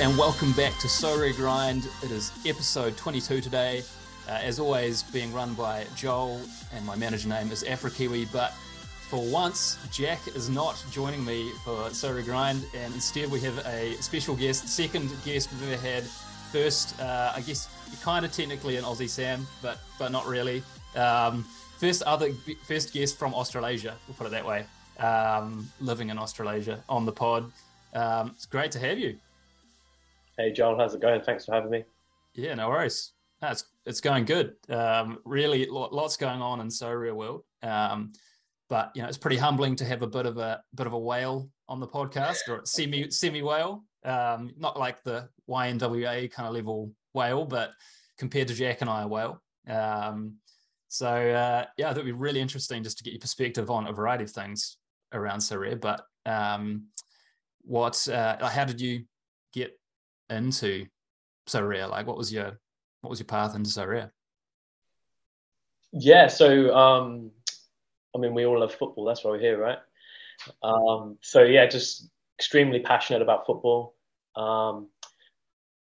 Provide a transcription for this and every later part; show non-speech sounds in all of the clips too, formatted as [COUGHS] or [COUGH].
and welcome back to SorareGrind. It is episode 22 today. Uh, as always, being run by Joel, and my manager name is Afrikiwi. But for once, Jack is not joining me for SorareGrind, and instead we have a special guest, second guest we've ever had. First, uh, I guess, kind of technically an Aussie Sam, but but not really. Um, first other first guest from Australasia, we'll put it that way. Um, living in Australasia on the pod. Um, it's great to have you. Hey, Joel, how's it going? Thanks for having me. Yeah, no worries. It's it's going good. Um, really, lots going on in Sorare world. Um, but you know, it's pretty humbling to have a bit of a bit of a whale on the podcast or semi semi whale. Um, not like the YNWA kind of level whale, but compared to Jack and I, a whale. Um, so uh, yeah, it'd be really interesting just to get your perspective on a variety of things around Sorare. But um, what, uh, how did you get into Sorare? Like, what was your what was your path into Sorare? Yeah, so um, I mean, we all love football. That's why we're here, right? Um, so yeah, just extremely passionate about football. Um,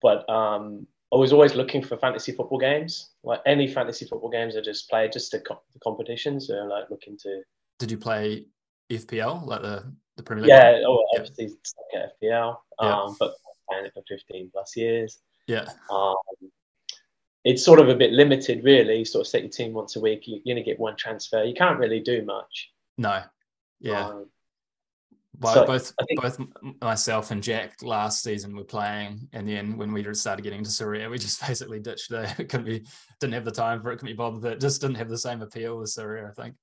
but um, I was always looking for fantasy football games. Like any fantasy football games, I just played just the, co- the competitions. So like looking to. Did you play FPL like the the Premier League? Yeah, oh, obviously yeah. FPL. Yeah. Um, but playing it for 15 plus years. Yeah. Um, it's sort of a bit limited, really. You sort of set your team once a week. You're going to get one transfer. You can't really do much. No. Yeah. Um, well, so both think, both myself and Jack last season were playing, and then when we started getting to Sorare, we just [LAUGHS] basically ditched it. Couldn't be, didn't have the time for it. Couldn't be bothered. It just didn't have the same appeal as Sorare, I think.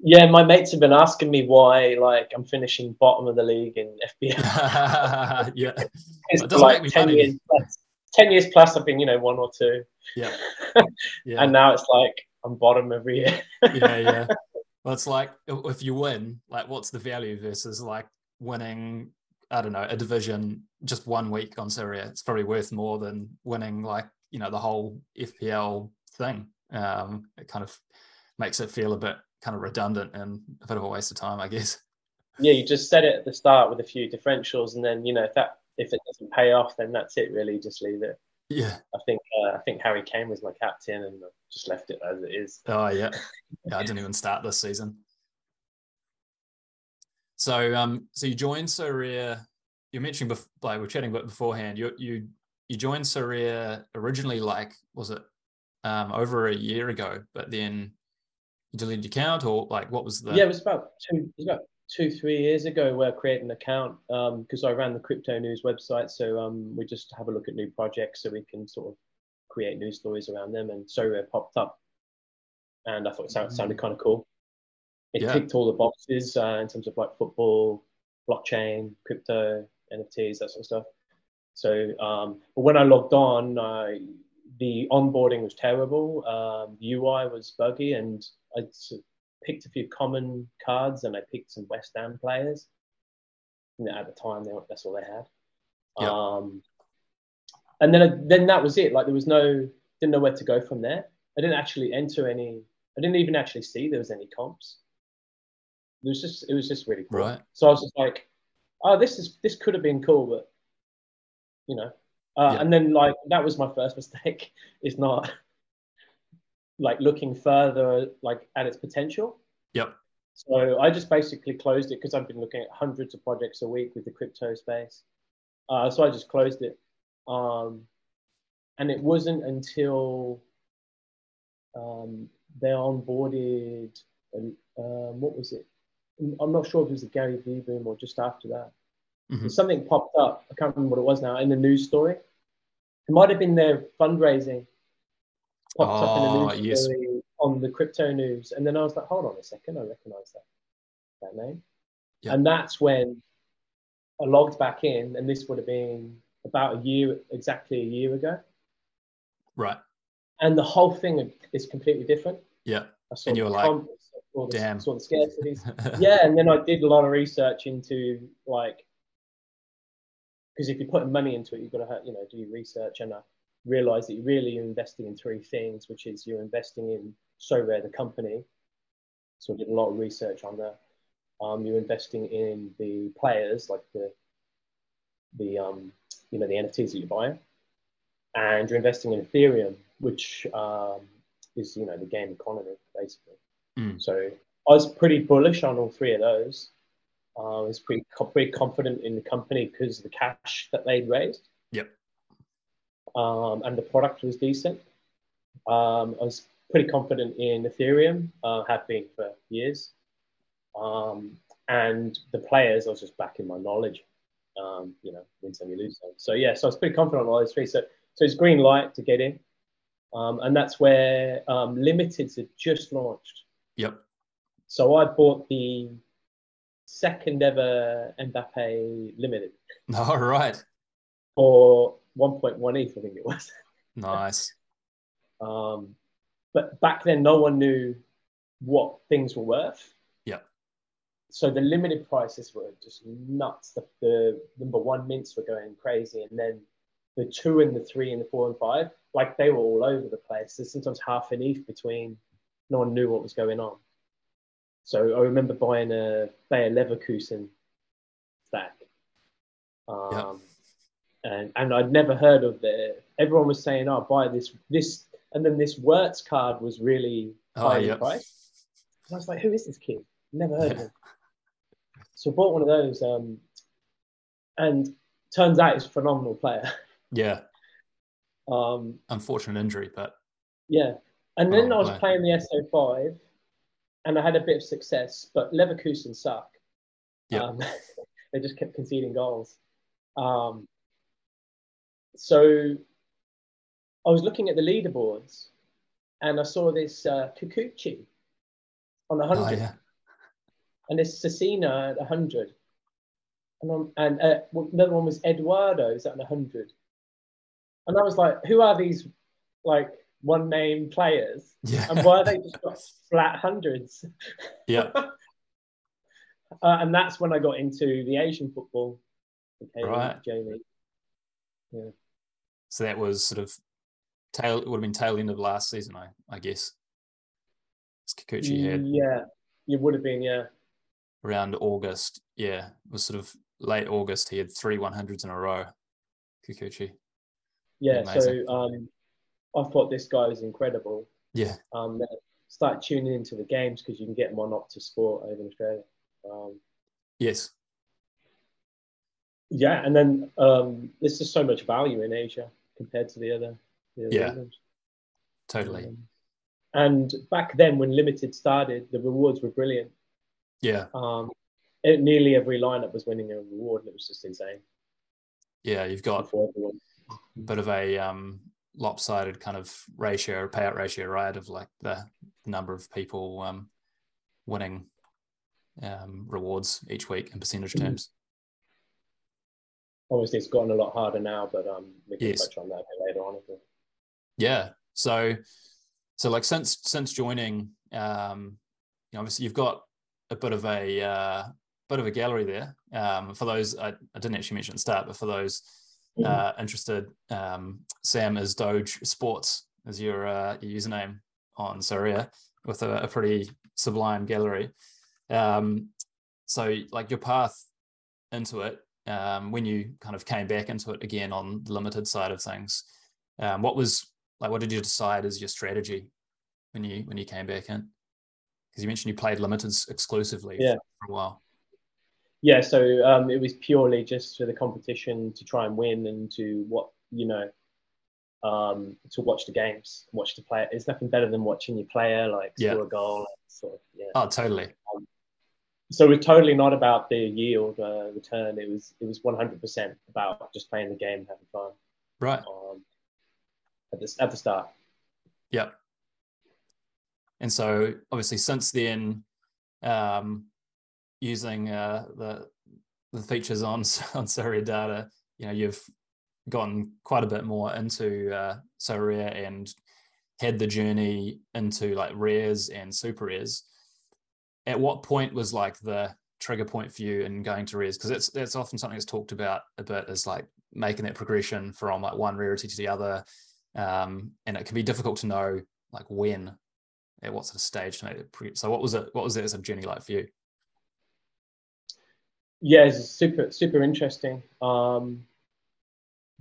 Yeah, my mates have been asking me why, like, I'm finishing bottom of the league in FPL. [LAUGHS] yeah, [LAUGHS] it's it like ten years plus. Ten years plus, I've been, you know, one or two. Yeah, [LAUGHS] yeah. and now it's like I'm bottom every year. yeah, yeah. Well, it's like if you win, like, what's the value versus like winning? I don't know, a division just one week on Sorare. It's probably worth more than winning like you know the whole FPL thing. Um, it kind of makes it feel a bit kind of redundant and a bit of a waste of time, I guess. Yeah, you just set it at the start with a few differentials, and then you know if that if it doesn't pay off, then that's it. Really, just leave it. Yeah, I think uh, I think Harry Kane was my captain, and just left it as it is. Oh yeah, yeah. I didn't even start this season. So um, so you joined Sorare. You mentioned before, like we are chatting about beforehand. You you you joined Sorare originally, like was it um, over a year ago, but then deleted your account or like what was the yeah it was about two it was about two three years ago where I created an account because um, I ran the crypto news website so um, we just have a look at new projects so we can sort of create news stories around them and so Sorare popped up and I thought it sounded, sounded mm. kind of cool it yeah. ticked all the boxes uh, in terms of like football blockchain crypto NFTs that sort of stuff so um, but when I logged on I the onboarding was terrible. Um, the UI was buggy, and I picked a few common cards and I picked some West Ham players. And at the time, they, that's all they had. Yep. Um, and then then that was it. Like there was no didn't know where to go from there. I didn't actually enter any. I didn't even actually see there was any comps. It was just it was just really cool. Right. So I was just like, oh, this is this could have been cool, but you know. Uh, yeah. And then like that was my first [LAUGHS] mistake. Is not like looking further like at its potential. Yep. So I just basically closed it because I've been looking at hundreds of projects a week with the crypto space. Uh, so I just closed it. Um, and it wasn't until um, they onboarded, um, what was it? I'm not sure if it was the Gary Vee boom or just after that. Mm-hmm. Something popped up. I can't remember what it was now in the news story. It might have been their fundraising popped oh, up in a news yes. story on the crypto news, and then I was like, hold on a second, I recognise that that name, yep. and that's when I logged back in, and this would have been about a year, exactly a year ago, right? And the whole thing is completely different. Yeah, and you were like, the, damn, saw the scarcities. [LAUGHS] yeah, and then I did a lot of research into like because if you're putting money into it, you've got to you know do your research and. Uh, realize that you're really investing in three things, which is you're investing in Sorare the company. So I did a lot of research on that. Um, you're investing in the players, like the the um, you know, the NFTs that you're buying, and you're investing in Ethereum, which um, is, you know, the game economy basically. Mm. So I was pretty bullish on all three of those. Uh, I was pretty pretty confident in the company because of the cash that they'd raised. Yep. Um, and the product was decent. Um, I was pretty confident in Ethereum, uh, have been for years. Um, and the players, I was just backing my knowledge. Um, you know, win some, you lose some. So yeah, so I was pretty confident on all those three. So so it's green light to get in, um, and that's where um, Limiteds had just launched. Yep. So I bought the second ever Mbappe Limited. [LAUGHS] All right. For 1.1 ETH, I think it was. [LAUGHS] Nice. um, but back then, no one knew what things were worth. Yeah. So the limited prices were just nuts. The, the number one mints were going crazy, and then the two and the three and the four and five, like they were all over the place. There's sometimes half an ETH between. No one knew what was going on. So I remember buying a Bayer Leverkusen stack. Um, yeah. And, and I'd never heard of the, everyone was saying, oh, buy this, this, and then this Wirtz card was really Oh, highly yeah. priced. And I was like, who is this kid? Never heard of him. So I bought one of those. Um, and turns out he's a phenomenal player. Yeah. [LAUGHS] Um, Unfortunate injury, but Yeah. And then Oh, I was playing the SO5 and I had a bit of success, but Leverkusen suck. Yeah. Um, [LAUGHS] they just kept conceding goals. Um, so I was looking at the leaderboards and I saw this uh, Kikuchi on 100 oh, yeah. and this Cesinha at 100. And, I'm, and uh, another one was Eduardo, is at 100. And I was like, who are these like one name players? Yeah. And why are they just got [LAUGHS] flat hundreds? yeah. [LAUGHS] Uh, and that's when I got into the Asian football. Okay, Right. Jamie. So that was sort of tail. It would have been tail end of last season, I I guess. Kikuchi had Yeah, it would have been, yeah. around August. Yeah, it was sort of late August. He had three 100s in a row. Kikuchi. Yeah, Amazing. so um, I thought this guy was incredible. Yeah. Um, start tuning into the games because you can get them on Optus Sport over in Australia. Um, Yes. yeah, and then um, there's just so much value in Asia compared to the other, the other Yeah. Totally. Um, and back then, when Limited started, the rewards were brilliant. Yeah. Um, it, nearly every lineup was winning a reward, and it was just insane. Yeah. You've got a bit of a um, lopsided kind of ratio payout ratio, right? Of like the number of people um, winning um, rewards each week in percentage Mhm. terms. Obviously, it's gotten a lot harder now, but um, we can Yes. touch on that a bit later on. Yeah. So, so like since since joining, um, you know, obviously you've got a bit of a uh, bit of a gallery there. Um, for those I, I didn't actually mention at the start, but for those uh, interested, um, Sam is DogeSports is your uh, your username on Sorare with a, a pretty sublime gallery. Um, so like your path into it um, when you kind of came back into it again on the limited side of things, um, what was like? What did you decide as your strategy when you when you came back in? Because you mentioned you played limiteds exclusively Yeah. for a while. Yeah, so um, it was purely just for the competition to try and win and to what you know, um, to watch the games, watch the player. There's nothing better than watching your player like Yeah. score a goal. Sort of, yeah. Oh, totally. So it's totally not about the yield uh, return. It was it was 100% about just playing the game, and having fun. Right. Um, at the at the start. Yep. And so obviously since then, um, using uh, the the features on [LAUGHS] on SorareData, you know, you've gone quite a bit more into uh, Saria and had the journey into like rares and super rares. At what point was like the trigger point for you in going to rares? Because that's that's often something that's talked about a bit is like making that progression from like one rarity to the other um, and it can be difficult to know like when at what sort of stage to make it pre- so what was it what was that sort of journey like for you Yeah, it's super super interesting. Um,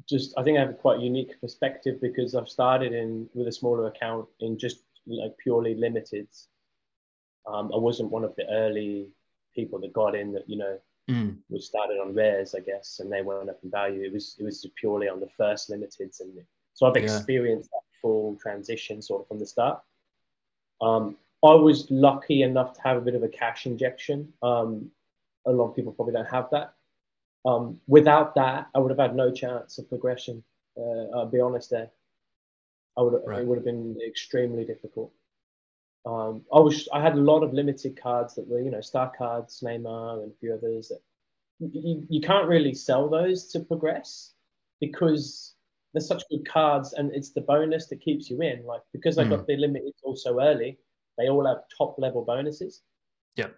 just I think I have a quite a unique perspective because I've started in with a smaller account in just like purely limited. Um, I wasn't one of the early people that got in that you know Mm. which started on rares, I guess, and they went up in value. It was it was purely on the first limiteds, and so I've Yeah. experienced that full transition sort of from the start. Um, I was lucky enough to have a bit of a cash injection. Um, a lot of people probably don't have that. Um, without that, I would have had no chance of progression. Uh, I'll be honest there. I would Right. it would have been extremely difficult. Um, I was I had a lot of limited cards that were you know star cards, Neymar, and a few others. That you, you can't really sell those to progress because they're such good cards, and it's the bonus that keeps you in. Like because I Mm. got the limited also early, they all have top level bonuses. Yeah.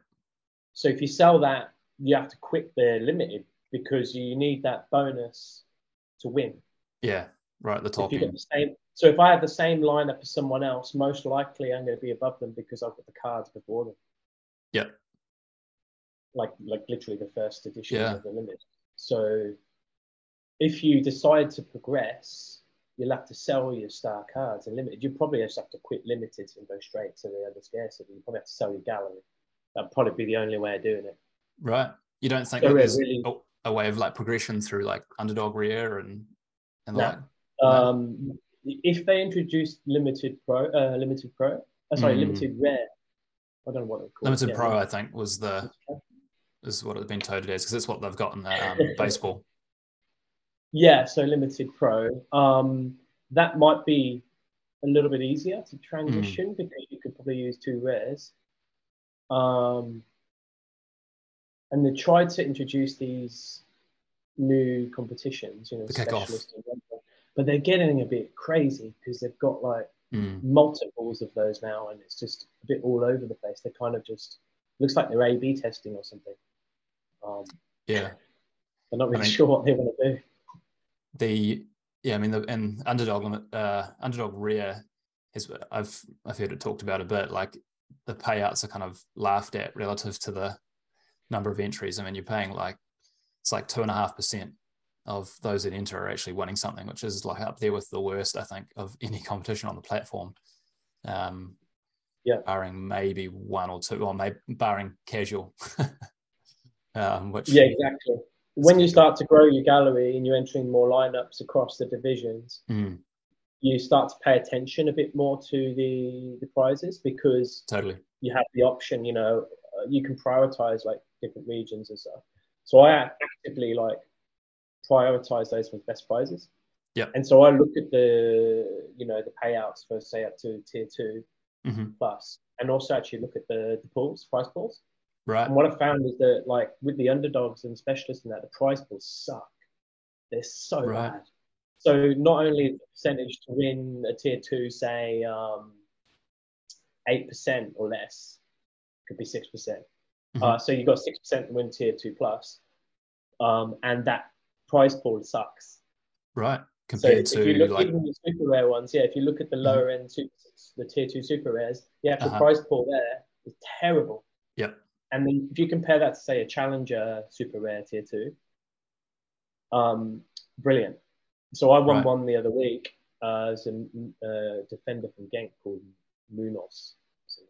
So if you sell that, you have to quit the limited because you need that bonus to win. Yeah. Right at the top If you end. the same, so if I have the same lineup as someone else, most likely I'm going to be above them because I've got the cards before them. Yeah. Like like literally the first edition Yeah. of the limit. So if you decide to progress, you'll have to sell your star cards and limited. You probably just have to quit limited and go straight to the other scarcity. You probably have to sell your gallery. That'd probably be the only way of doing it. Right. You don't think So there's really- a, a way of like progression through like underdog rare and and No. like Um, if they introduced limited pro, uh, limited pro, uh, sorry, Mm. limited rare. I don't know what it's called. limited Yeah, pro, I think, was the is what it's been touted as because that's what they've got in the um, [LAUGHS] baseball. Yeah, so limited pro. Um, that might be a little bit easier to transition because you could probably use two rares. Um, and they tried to introduce these new competitions, you know, The specialist but they're getting a bit crazy because they've got like Mm. multiples of those now, and it's just a bit all over the place. They're kind of just looks like they're A/B testing or something. Um, Yeah. they're not really mean- sure what they want to do. The yeah, I mean the and underdog limit uh underdog rear is I've I've heard it talked about a bit. Like the payouts are kind of laughed at relative to the number of entries. I mean, you're paying like it's like two and a half percent of those that enter are actually winning something, which is like up there with the worst, I think, of any competition on the platform. Um, Yeah. barring maybe one or two, or maybe barring casual. [LAUGHS] um, which Yeah, exactly. When you start to grow your gallery and you're entering more lineups across the divisions, Mm, you start to pay attention a bit more to the the prizes because totally. you have the option. You know, uh, you can prioritize like different regions and stuff. So I actively like prioritize those with best prizes. Yeah. And so I look at the you know the payouts for say up to tier two hmm plus, and also actually look at the, the pools, price pools. Right. And what I found is that, like, with the underdogs and specialists and that, the price pools suck. They're so Right. bad. So not only the percentage to win a tier two, say, um, eight percent or less, could be six percent. Mhm. Uh, so you've got six percent to win tier two plus, um, and that prize pool sucks. Right. So Compared if to you look like even the super rare ones, yeah, if you look at the Mhm. lower end super, the tier two super rares, yeah, the actual Uh-huh. prize pool there is terrible. Yep. And then if you compare that to say a challenger super rare tier two, um, brilliant. So I won Right. one the other week uh, as a uh, defender from Genk called Munoz. So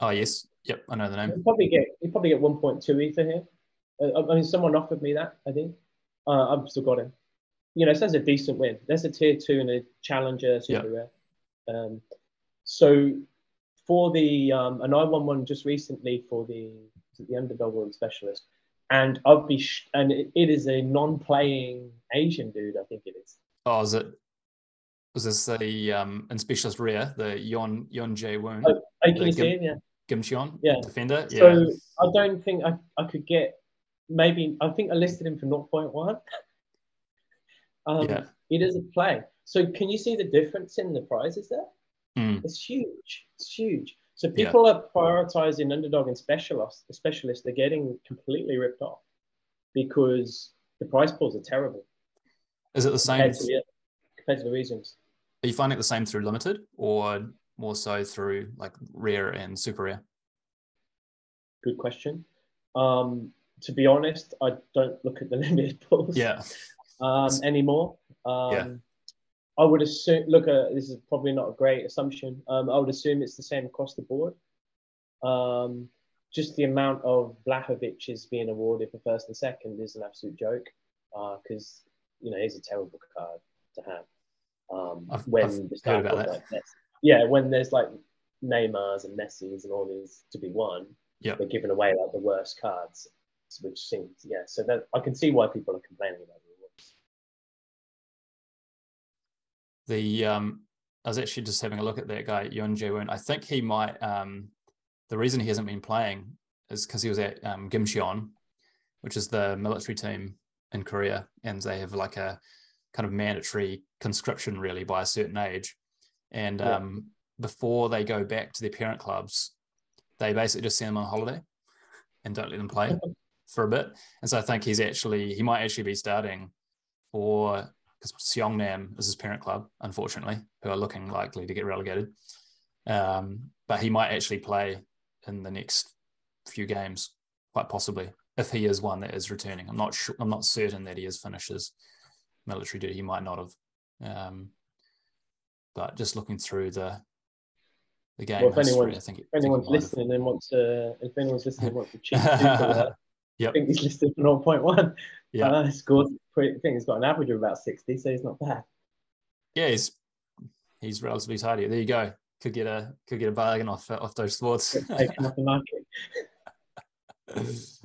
oh yes, yep, I know the name. you probably get you probably get 1.2 ether here. Uh, I mean, someone offered me that. I think uh, I've still got him. You know, so that's a decent win. That's a tier two and a challenger super rare. Um, so for the um, and I won one just recently for the the underdog or the specialist, and I'll be sh- and it, it is a non-playing Asian dude. I think it is. Oh, is it? Was this the um and specialist rare the Yon Yon Jae Woon Oh, Oh, can you see Gim- him? Yeah. Cheon Yeah. defender? Yeah. So I don't think I, I could get maybe I think I listed him for 0.1. [LAUGHS] um, Yeah. It is a play. So can you see the difference in the prizes there? Mm, It's huge. It's huge. So Yeah. people are prioritizing underdog and specialist. The specialists they're getting completely ripped off because the price pools are terrible is it the same? compared to the, compared to the regions. Are you finding it the same through limited or more so through like rare and super rare? Good question. Um, to be honest, I don't look at the [LAUGHS] limited pools. Yeah. um, anymore. Um, Yeah. I would assume. Look, uh, this is probably not a great assumption. Um, I would assume it's the same across the board. Um, just the amount of Vlahovic's being awarded for first and second is an absolute joke. Because you know he's a terrible card to have. Um, I've- when I've the heard about that. like yeah, when there's like Neymar's and Messi's and all these to be won, they're giving away like the worst cards, which seems yeah. So that I can see why people are complaining about the awards. the um I was actually just having a look at that guy Yun Jae-woon. I think he might um the reason he hasn't been playing is because he was at um, Gimcheon, which is the military team in Korea, and they have like a kind of mandatory conscription really by a certain age. And Yeah. um before they go back to their parent clubs, they basically just send them on holiday and don't let them play [LAUGHS] for a bit. And so I think he's actually he might actually be starting for because Seongnam is his parent club, unfortunately, who are looking likely to get relegated. Um, but he might actually play in the next few games, quite possibly, if he is one that is returning. I'm not sure. I'm not certain that he has finished his military duty. He might not have. Um, but just looking through the the game Well, if history, anyone's- I think, If I think he anyone's listening and wants to, if anyone's listening wants to cheat, super, [LAUGHS] Yep. I think he's listed for 0.1. Yeah. Uh, scored. pretty- I think he's got an average of about 60, so he's not bad. yeah, he's he's relatively tidy. There you go. Could get a could get a bargain off off DogeSports. Taken off the market. [LAUGHS]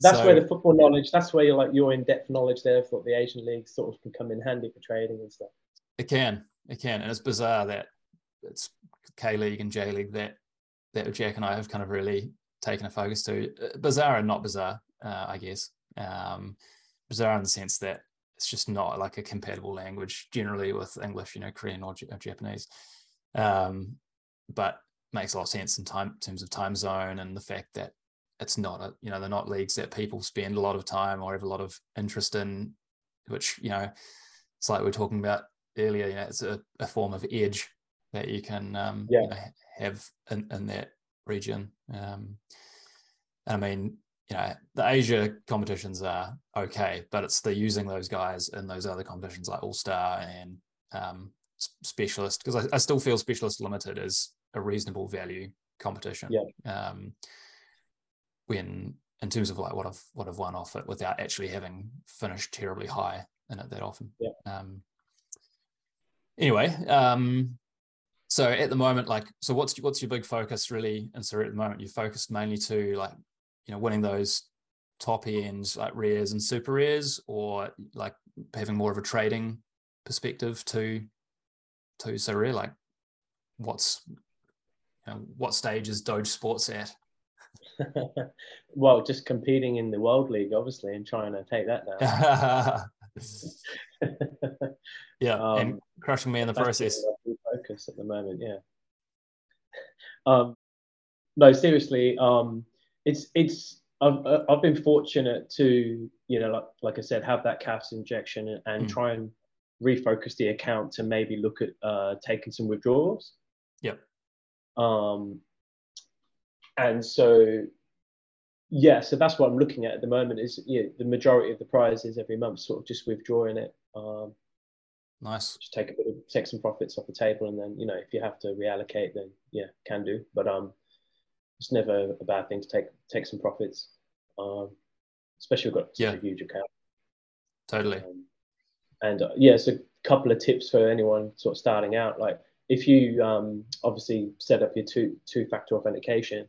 That's So- where the football knowledge. That's where you're like your in-depth knowledge there for the Asian leagues sort of can come in handy for trading and stuff. It can, it can, and it's bizarre that it's K League and J League that that Jack and I have kind of really taken a focus to. Uh, Bizarre and not bizarre, uh, I guess. Um, bizarre in the sense that it's just not like a compatible language generally with English, you know, Korean or, J- or Japanese. Um, but makes a lot of sense in time in terms of time zone and the fact that it's not a you know they're not leagues that people spend a lot of time or have a lot of interest in, which you know it's like we are talking about earlier. You know, it's a, a form of edge that you can um, Yeah. you know, have in, in that region. Um, and I mean, you know, the Asia competitions are okay, but it's the using those guys in those other competitions like All Star and um, Specialist because I, I still feel Specialist Limited is a reasonable value competition. Yeah. Um, when in terms of like what I've what I've won off it without actually having finished terribly high in it that often. Yeah. Um, anyway, um, so at the moment, like, so what's what's your big focus really? And so at the moment, you're focused mainly to like, you know, winning those top ends like rares and super rares, or like having more of a trading perspective to to so really like, what's you know, what stage is DogeSports at? [LAUGHS] well, just competing in the World League, obviously, and trying to take that down. [LAUGHS] [LAUGHS] yeah, and Um, crushing me in the process. Focus at the moment. Yeah. [LAUGHS] Um, no, seriously. Um, it's it's I've I've been fortunate to you know like like I said have that CAFs injection and, and Mm. try and refocus the account to maybe look at uh, taking some withdrawals. Yep. Um, and so yeah, so that's what I'm looking at at the moment. Is yeah, the majority of the prizes every month, sort of just withdrawing it. Um, Nice. just take a bit of take some profits off the table and then you know if you have to reallocate then yeah can do but um it's never a bad thing to take take some profits um especially we've got such Yeah. a huge account Totally. um, and uh, yeah so a couple of tips for anyone sort of starting out like if you um obviously set up your two two factor authentication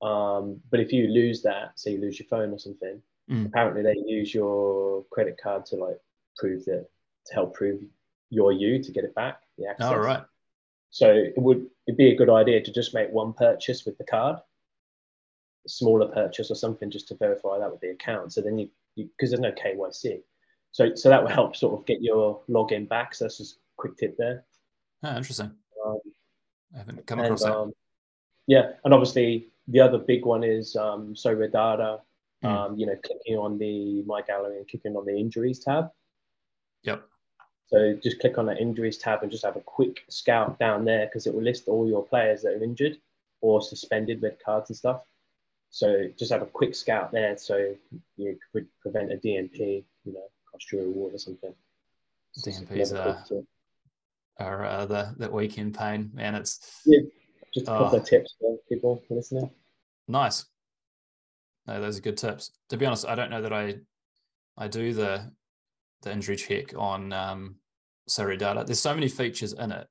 um but if you lose that say you lose your phone or something Mm. apparently they use your credit card to like prove that to help prove you're you to get it back the access. All right. So it would it'd be a good idea to just make one purchase with the card, a smaller purchase or something, just to verify that with the account. So then you because there's no KYC, so so that will help sort of get your login back. So that's just a quick tip there. Oh, interesting. Um, I haven't come and across that. um, yeah, and obviously the other big one is um, SorareData. Mm. Um, you know, clicking on the My Gallery and clicking on the Injuries tab. Yep. So just click on that injuries tab and just have a quick scout down there because it will list all your players that are injured or suspended red cards and stuff. So just have a quick scout there so you could prevent a DNP, you know, cost you a reward or something. DNPs are, are uh, the that weekend pain, and it's yeah, just a couple oh, of tips for people listening. Nice. No, those are good tips. To be honest, I don't know that I I do the the injury check on um, Data. There's so many features in it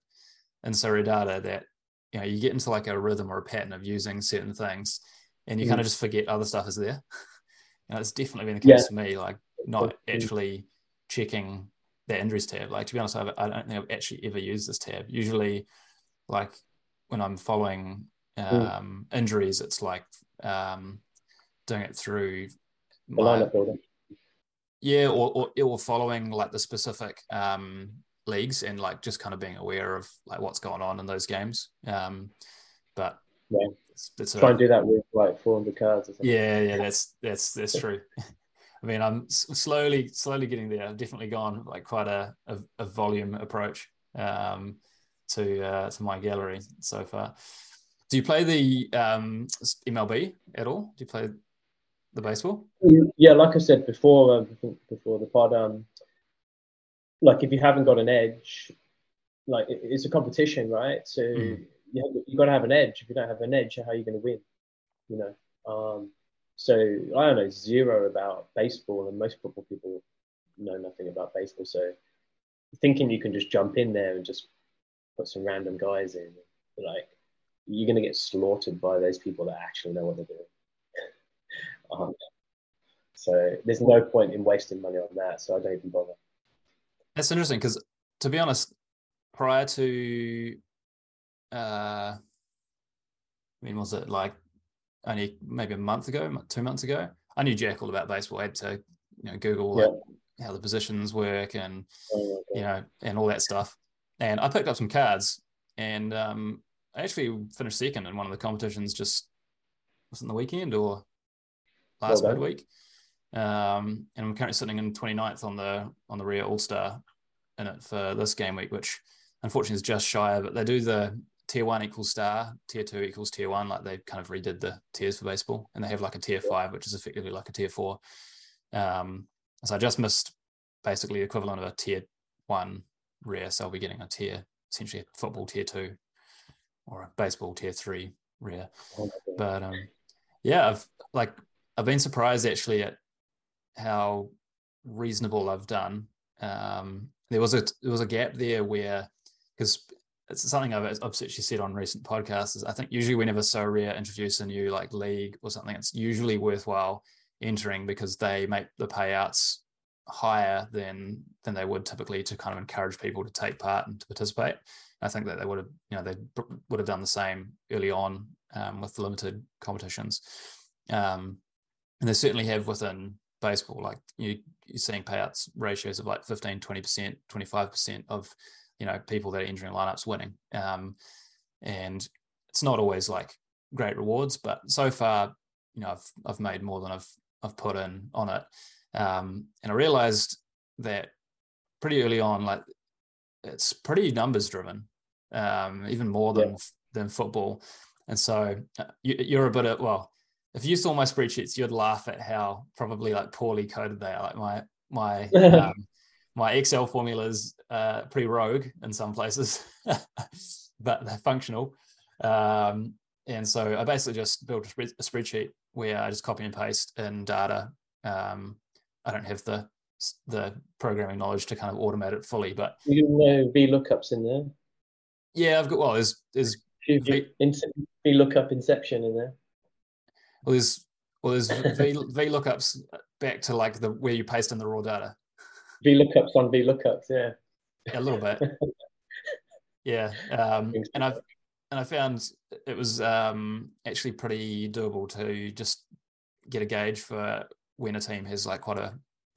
in Data that you know you get into like a rhythm or a pattern of using certain things, and you mm. kind of just forget other stuff is there. [LAUGHS] you know, it's definitely been the case yeah. for me. Like not actually checking that injuries tab. Like to be honest, I've, I don't think I've actually ever used this tab. Usually, like when I'm following mm. um, mm. injuries, it's like um, doing it through my, yeah, or, or, or following like the specific um, leagues and like just kind of being aware of like what's going on in those games. Um, but yeah, it's, it's try a, and do that with like 400 cards. Yeah, yeah, that's that's that's true. [LAUGHS] I mean, I'm slowly slowly getting there. I've definitely gone like quite a, a, a volume approach um, to uh, to my gallery so far. Do you play the um, MLB at all? Do you play the baseball? Yeah, like I said before, uh, before the pod, um, like if you haven't got an edge, like it's a competition, right? So mm. you have, you got to have an edge. If you don't have an edge, how are you going to win? You know. Um, so I don't know zero about baseball, and most football people know nothing about baseball. So thinking you can just jump in there and just put some random guys in, like you're going to get slaughtered by those people that actually know what they're doing. Um, so there's no point in wasting money on that. So I don't even bother. That's interesting because, to be honest, prior to, uh, I mean, was it like only maybe a month ago, two months ago? I knew jack all about baseball. I had to, you know, Google yeah. like, how the positions work and oh, you know and all that stuff. And I picked up some cards, and um, I actually finished second in one of the competitions. Just wasn't the weekend or last well midweek. Um, and I'm currently sitting in 29th on the on the Rare All Star in it for this game week, which unfortunately is just shy of it. They do the tier one equals star, tier two equals tier one, like they kind of redid the tiers for baseball, and they have like a tier five, which is effectively like a tier four. Um, so I just missed basically the equivalent of a tier one rare, so I'll be getting a tier essentially a football tier two or a baseball tier three rare. Oh but um, yeah, I've like I've been surprised actually at how reasonable I've done. Um, there was a there was a gap there where because it's something I've, I've actually said on recent podcasts is I think usually whenever Sorare introduce a new like league or something, it's usually worthwhile entering because they make the payouts higher than than they would typically to kind of encourage people to take part and to participate. I think that they would have you know they would have done the same early on um, with limited competitions. Um, and they certainly have within baseball like you, you're seeing payouts ratios of like 15 20% 25% of you know people that are entering lineups winning. Um, and it's not always like great rewards but so far you know i've i've made more than i've i've put in on it. Um, and i realized that pretty early on like it's pretty numbers driven um, even more than yeah. than football. And so uh, you, you're a bit of well if you saw my spreadsheets, you'd laugh at how probably like poorly coded they are. Like my my [LAUGHS] um, my Excel formulas uh, pretty rogue in some places, [LAUGHS] but they're functional. Um, and so I basically just built a, spread, a, spreadsheet where I just copy and paste in data. Um, I don't have the the programming knowledge to kind of automate it fully, but you know VLOOKUPs in there. Yeah, I've got well, there's there's v, VLOOKUP Inception in there well, there's well, there's v, v lookups back to like the where you paste in the raw data. V lookups on V lookups, yeah. yeah a little bit. [LAUGHS] yeah, um, and I've and I found it was um, actually pretty doable to just get a gauge for when a team has like quite a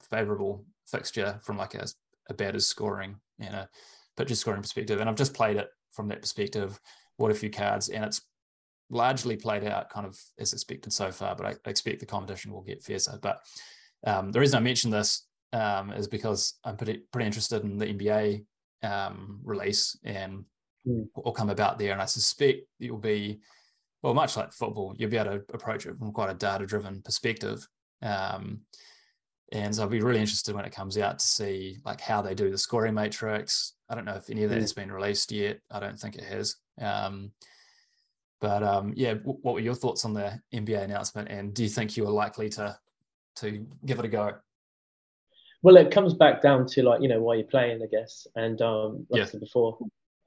favorable fixture from like a, a batter's scoring and a pitcher scoring perspective. And I've just played it from that perspective, what a few cards, and it's largely played out kind of as expected so far, but I, expect the competition will get fiercer. But um, the reason I mention this um, is because I'm pretty pretty interested in the NBA um, release and mm. what will come about there, and I suspect it will be well, much like football, you'll be able to approach it from quite a data driven perspective. Um, and so I'll be really interested when it comes out to see like how they do the scoring matrix. I don't know if any of that mm. has been released yet. I don't think it has. Um, but um, yeah, w- what were your thoughts on the NBA announcement, and do you think you are likely to to give it a go? Well, it comes back down to like you know why you're playing, I guess. And um, like yeah. I said before,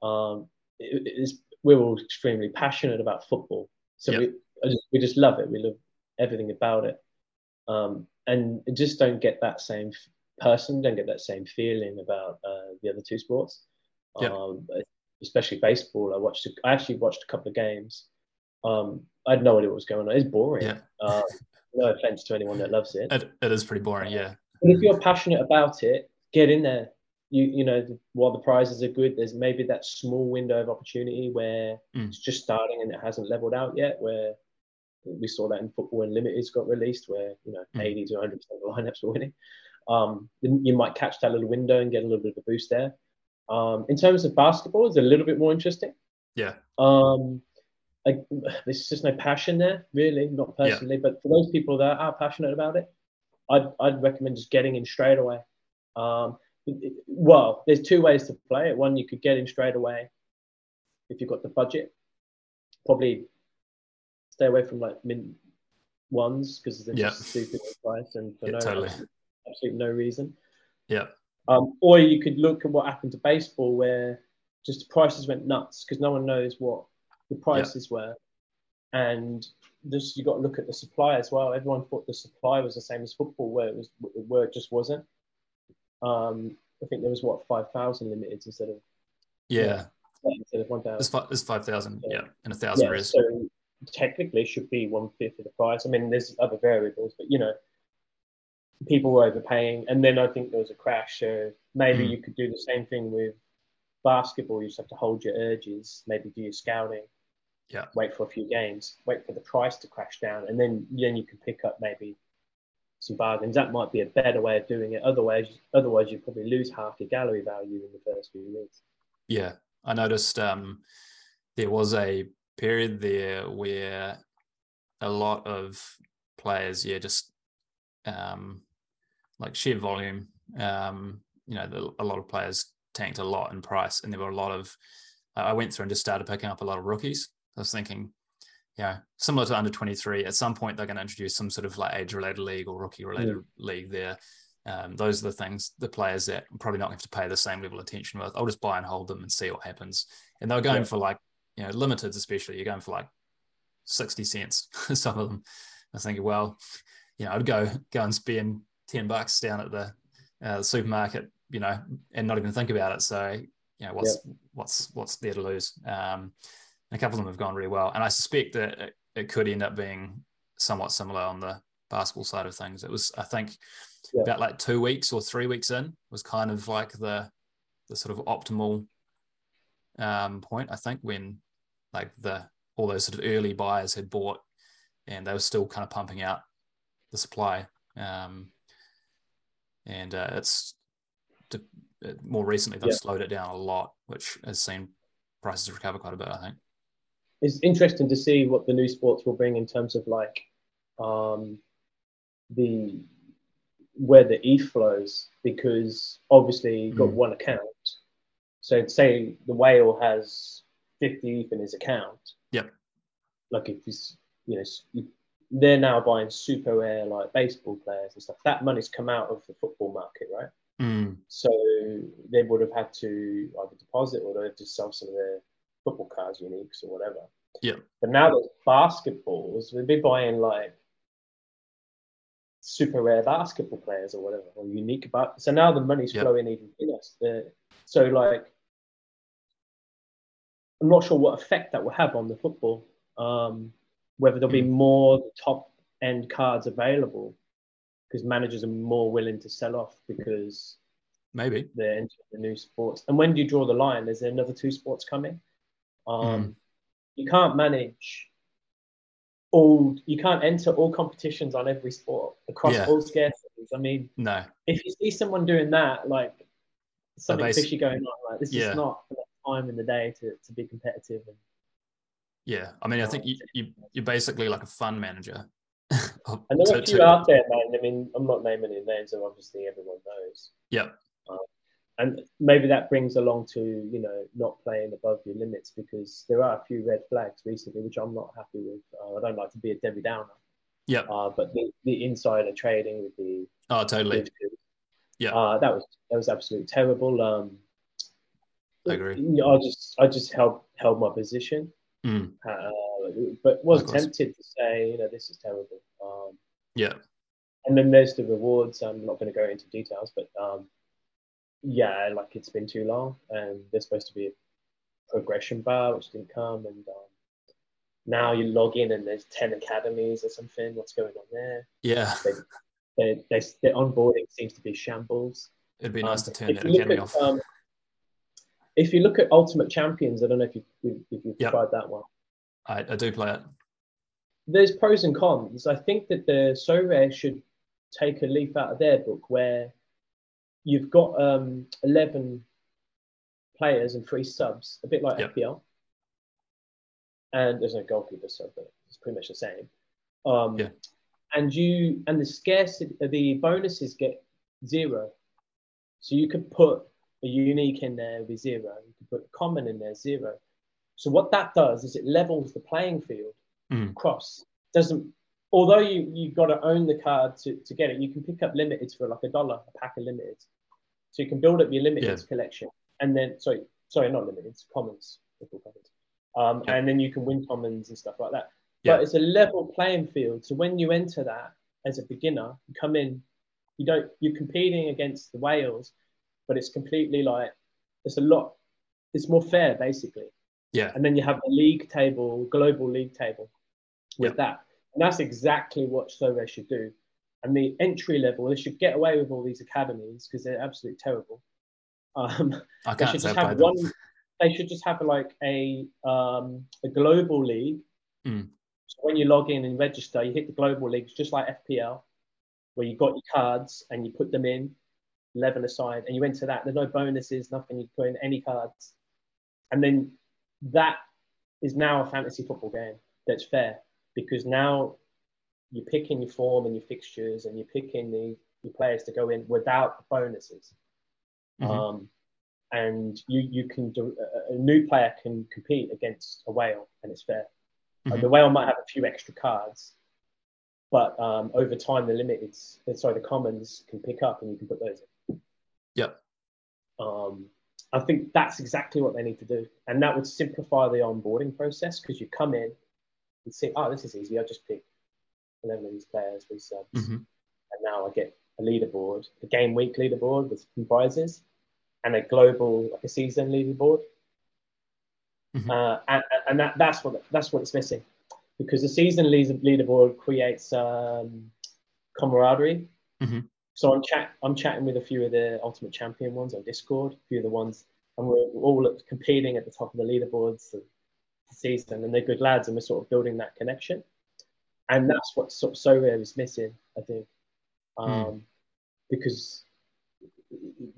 um, it, we're all extremely passionate about football, so we just, we just love it. We love everything about it, um, and just don't get that same person, don't get that same feeling about uh, the other two sports. Um, especially baseball. I watched. I actually watched a couple of games. Um, I had no idea what was going on. It's boring. Yeah. Uh, no offense to anyone that loves it. it. It is pretty boring. Yeah. But if you're passionate about it, get in there. You you know while the prizes are good, there's maybe that small window of opportunity where mm. it's just starting and it hasn't leveled out yet. Where we saw that in football when limiteds got released, where you know mm. 80 to 100 percent of the lineups were winning. Um, you might catch that little window and get a little bit of a boost there. Um, in terms of basketball, it's a little bit more interesting. Yeah. Um, like, there's just no passion there, really, not personally. Yeah. But for those people that are passionate about it, I'd, I'd recommend just getting in straight away. Um, well, there's two ways to play it. One, you could get in straight away if you've got the budget. Probably stay away from like min ones because they're yeah. just stupid price and for yeah, no totally. absolutely no reason. Yeah. Um, or you could look at what happened to baseball, where just the prices went nuts because no one knows what the prices yeah. were, and just you got to look at the supply as well. Everyone thought the supply was the same as football, where it was where it just wasn't. Um, I think there was what five thousand limited instead of yeah, yeah instead of one thousand. It's five thousand, yeah, and a thousand yeah, So technically, should be one fifth of the price. I mean, there's other variables, but you know, people were overpaying, and then I think there was a crash. So maybe mm. you could do the same thing with basketball. You just have to hold your urges, maybe do your scouting. Yeah. Wait for a few games, wait for the price to crash down, and then then you can pick up maybe some bargains. That might be a better way of doing it. Otherwise, otherwise you'd probably lose half your gallery value in the first few weeks. Yeah, I noticed um, there was a period there where a lot of players, yeah, just um, like sheer volume. Um, you know, the, a lot of players tanked a lot in price, and there were a lot of. I went through and just started picking up a lot of rookies. I was thinking, yeah, similar to under 23, at some point they're going to introduce some sort of like age related league or rookie related mm. league there. Um, those are the things, the players that I'm probably not going to have to pay the same level of attention with. I'll just buy and hold them and see what happens. And they're going yeah. for like, you know, limiteds, especially, you're going for like 60 cents, [LAUGHS] some of them. I was thinking, well, you know, I'd go go and spend 10 bucks down at the, uh, the supermarket, you know, and not even think about it. So, you know, what's yeah. what's what's there to lose? Um, a couple of them have gone really well, and I suspect that it, it, could end up being somewhat similar on the basketball side of things. It was, I think, yeah. about like two weeks or three weeks in was kind of like the the sort of optimal um, point. I think when like the all those sort of early buyers had bought, and they were still kind of pumping out the supply. Um, and uh, it's to, more recently they've yeah. slowed it down a lot, which has seen prices recover quite a bit. I think it's interesting to see what the new sports will bring in terms of like um, the where the ETH flows because obviously you've got mm. one account. So say the whale has 50 ETH in his account. Yep. Like if he's you know they're now buying super rare like baseball players and stuff. That money's come out of the football market, right? Mm. So they would have had to either deposit or they just sell some of their football cards, uniques or whatever. Yeah. But now there's basketballs, we'd be buying like super rare basketball players or whatever, or unique. But so now the money's yep. flowing even in us. so like, I'm not sure what effect that will have on the football. Um, whether there'll be mm. more top end cards available because managers are more willing to sell off because maybe they're into the new sports. And when do you draw the line? Is there another two sports coming? Um, mm. You can't manage all. You can't enter all competitions on every sport across yeah. all scarcities. I mean, no. If you see someone doing that, like something base- fishy going on, like this yeah. is not time in the day to, to be competitive and yeah, I mean, I think you, you you're basically like a fund manager, [LAUGHS] and there are a few to, out there, man. I mean, I'm not naming any names, and obviously everyone knows. Yep. Uh, and maybe that brings along to you know not playing above your limits because there are a few red flags recently, which I'm not happy with. Uh, I don't like to be a Debbie Downer. Yeah. Uh, but the, the insider trading with the oh totally. Yeah. Uh, that was that was absolutely terrible. Um, I agree. I just I just held held my position, mm. uh, but was tempted to say you know this is terrible. Um, yeah. And then there's the rewards. I'm not going to go into details, but um, yeah, like it's been too long, and there's supposed to be a progression bar which didn't come, and um, now you log in and there's 10 academies or something. What's going on there? Yeah. They, they, they, their onboarding seems to be shambles. It'd be nice um, to turn that academy at, off. If you look at Ultimate Champions, I don't know if, you, if you've yep. tried that one. I, I do play it. There's pros and cons. I think that the Sorare should take a leaf out of their book where you've got um, 11 players and three subs, a bit like yep. FPL and there's no goalkeeper, so but it's pretty much the same. Um, yeah. And you and the scarcity, the bonuses get zero, so you could put a unique in there with zero. You could put a common in there zero. So what that does is it levels the playing field mm. across. Doesn't although you you've got to own the card to, to get it, you can pick up limiteds for like a dollar a pack of limiteds. So you can build up your limiteds yeah. collection, and then sorry, sorry, not limiteds, commons, commons um, and then you can win commons and stuff like that. But it's a level playing field. So when you enter that as a beginner, you come in, you don't, you're competing against the whales, but it's completely like it's a lot. It's more fair, basically. Yeah. And then you have the league table, global league table, with that, and that's exactly what Sorare should do. And the entry level, they should get away with all these academies because they're absolutely terrible. Um, I can't they should just have one they should just have like a um, a global league. Mm. So when you log in and register, you hit the global leagues just like FPL, where you got your cards and you put them in, eleven aside, and you enter that. There's no bonuses, nothing. You put in any cards, and then that is now a fantasy football game that's fair because now you're picking your form and your fixtures and you're picking the your players to go in without bonuses. Mm-hmm. Um, and you you can do a new player can compete against a whale and it's fair. Mm-hmm. the whale might have a few extra cards, but um, over time the limiteds, sorry, the commons can pick up and you can put those in. Yep. Um, I think that's exactly what they need to do, and that would simplify the onboarding process because you come in and see, oh, this is easy. I just pick eleven of these players with subs, mm-hmm. and now I get a leaderboard, a game week leaderboard with prizes and a global like a season leaderboard. Mm-hmm. Uh, and, and that, that's what that's what it's missing, because the season leaderboard creates um, camaraderie. Mm-hmm. So I'm chat I'm chatting with a few of the Ultimate Champion ones on Discord, a few of the ones, and we're all competing at the top of the leaderboards the season, and they're good lads, and we're sort of building that connection. And that's what sort of is missing, I think, hmm. um, mm. because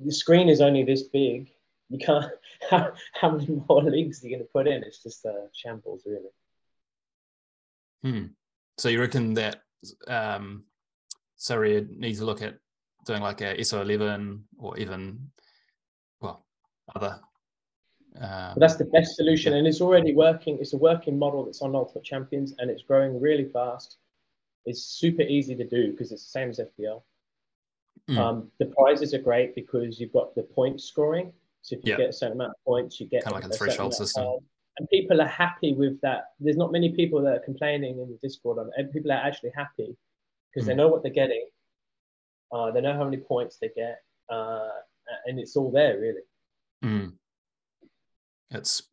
the screen is only this big. You can't. [LAUGHS] How, how many more leagues are you going to put in? It's just a shambles, really. Hmm. So you reckon that um, Sorare needs to look at doing like a SO11 or even, well, other. Um, that's the best solution, yeah. and it's already working. It's a working model that's on Ultimate Champions, and it's growing really fast. It's super easy to do because it's the same as FPL. Mm. Um, the prizes are great because you've got the point scoring. So if you yeah. get a certain amount of points, you get kind of like a, a threshold system. And people are happy with that. There's not many people that are complaining in the Discord. People are actually happy because mm. they know what they're getting. Uh, they know how many points they get, uh, and it's all there really. Mm. It's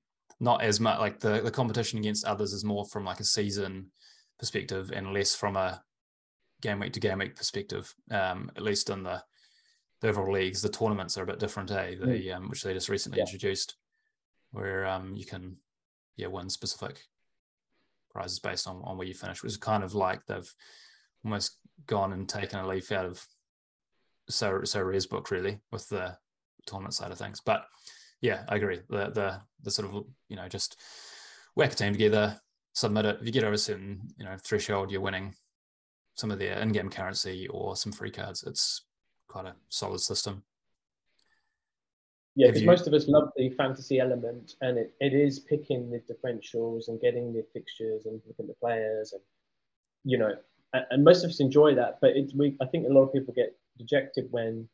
not as much like the the competition against others is more from like a season perspective and less from a game week to game week perspective, um, at least in the, the overall leagues. The tournaments are a bit different, eh? The, mm. um, which they just recently yeah. introduced, where um, you can yeah win specific prizes based on, on where you finish, which is kind of like they've almost gone and taken a leaf out of so Sorare's book really with the tournament side of things. But yeah, I agree. The the the sort of you know just whack a team together, submit it. If you get over a certain you know threshold, you're winning some of their in-game currency or some free cards. It's quite a solid system. Yeah, because you... most of us love the fantasy element, and it, it is picking the differentials and getting the fixtures and looking at the players, and you know, and, and most of us enjoy that. But it's we, I think a lot of people get dejected when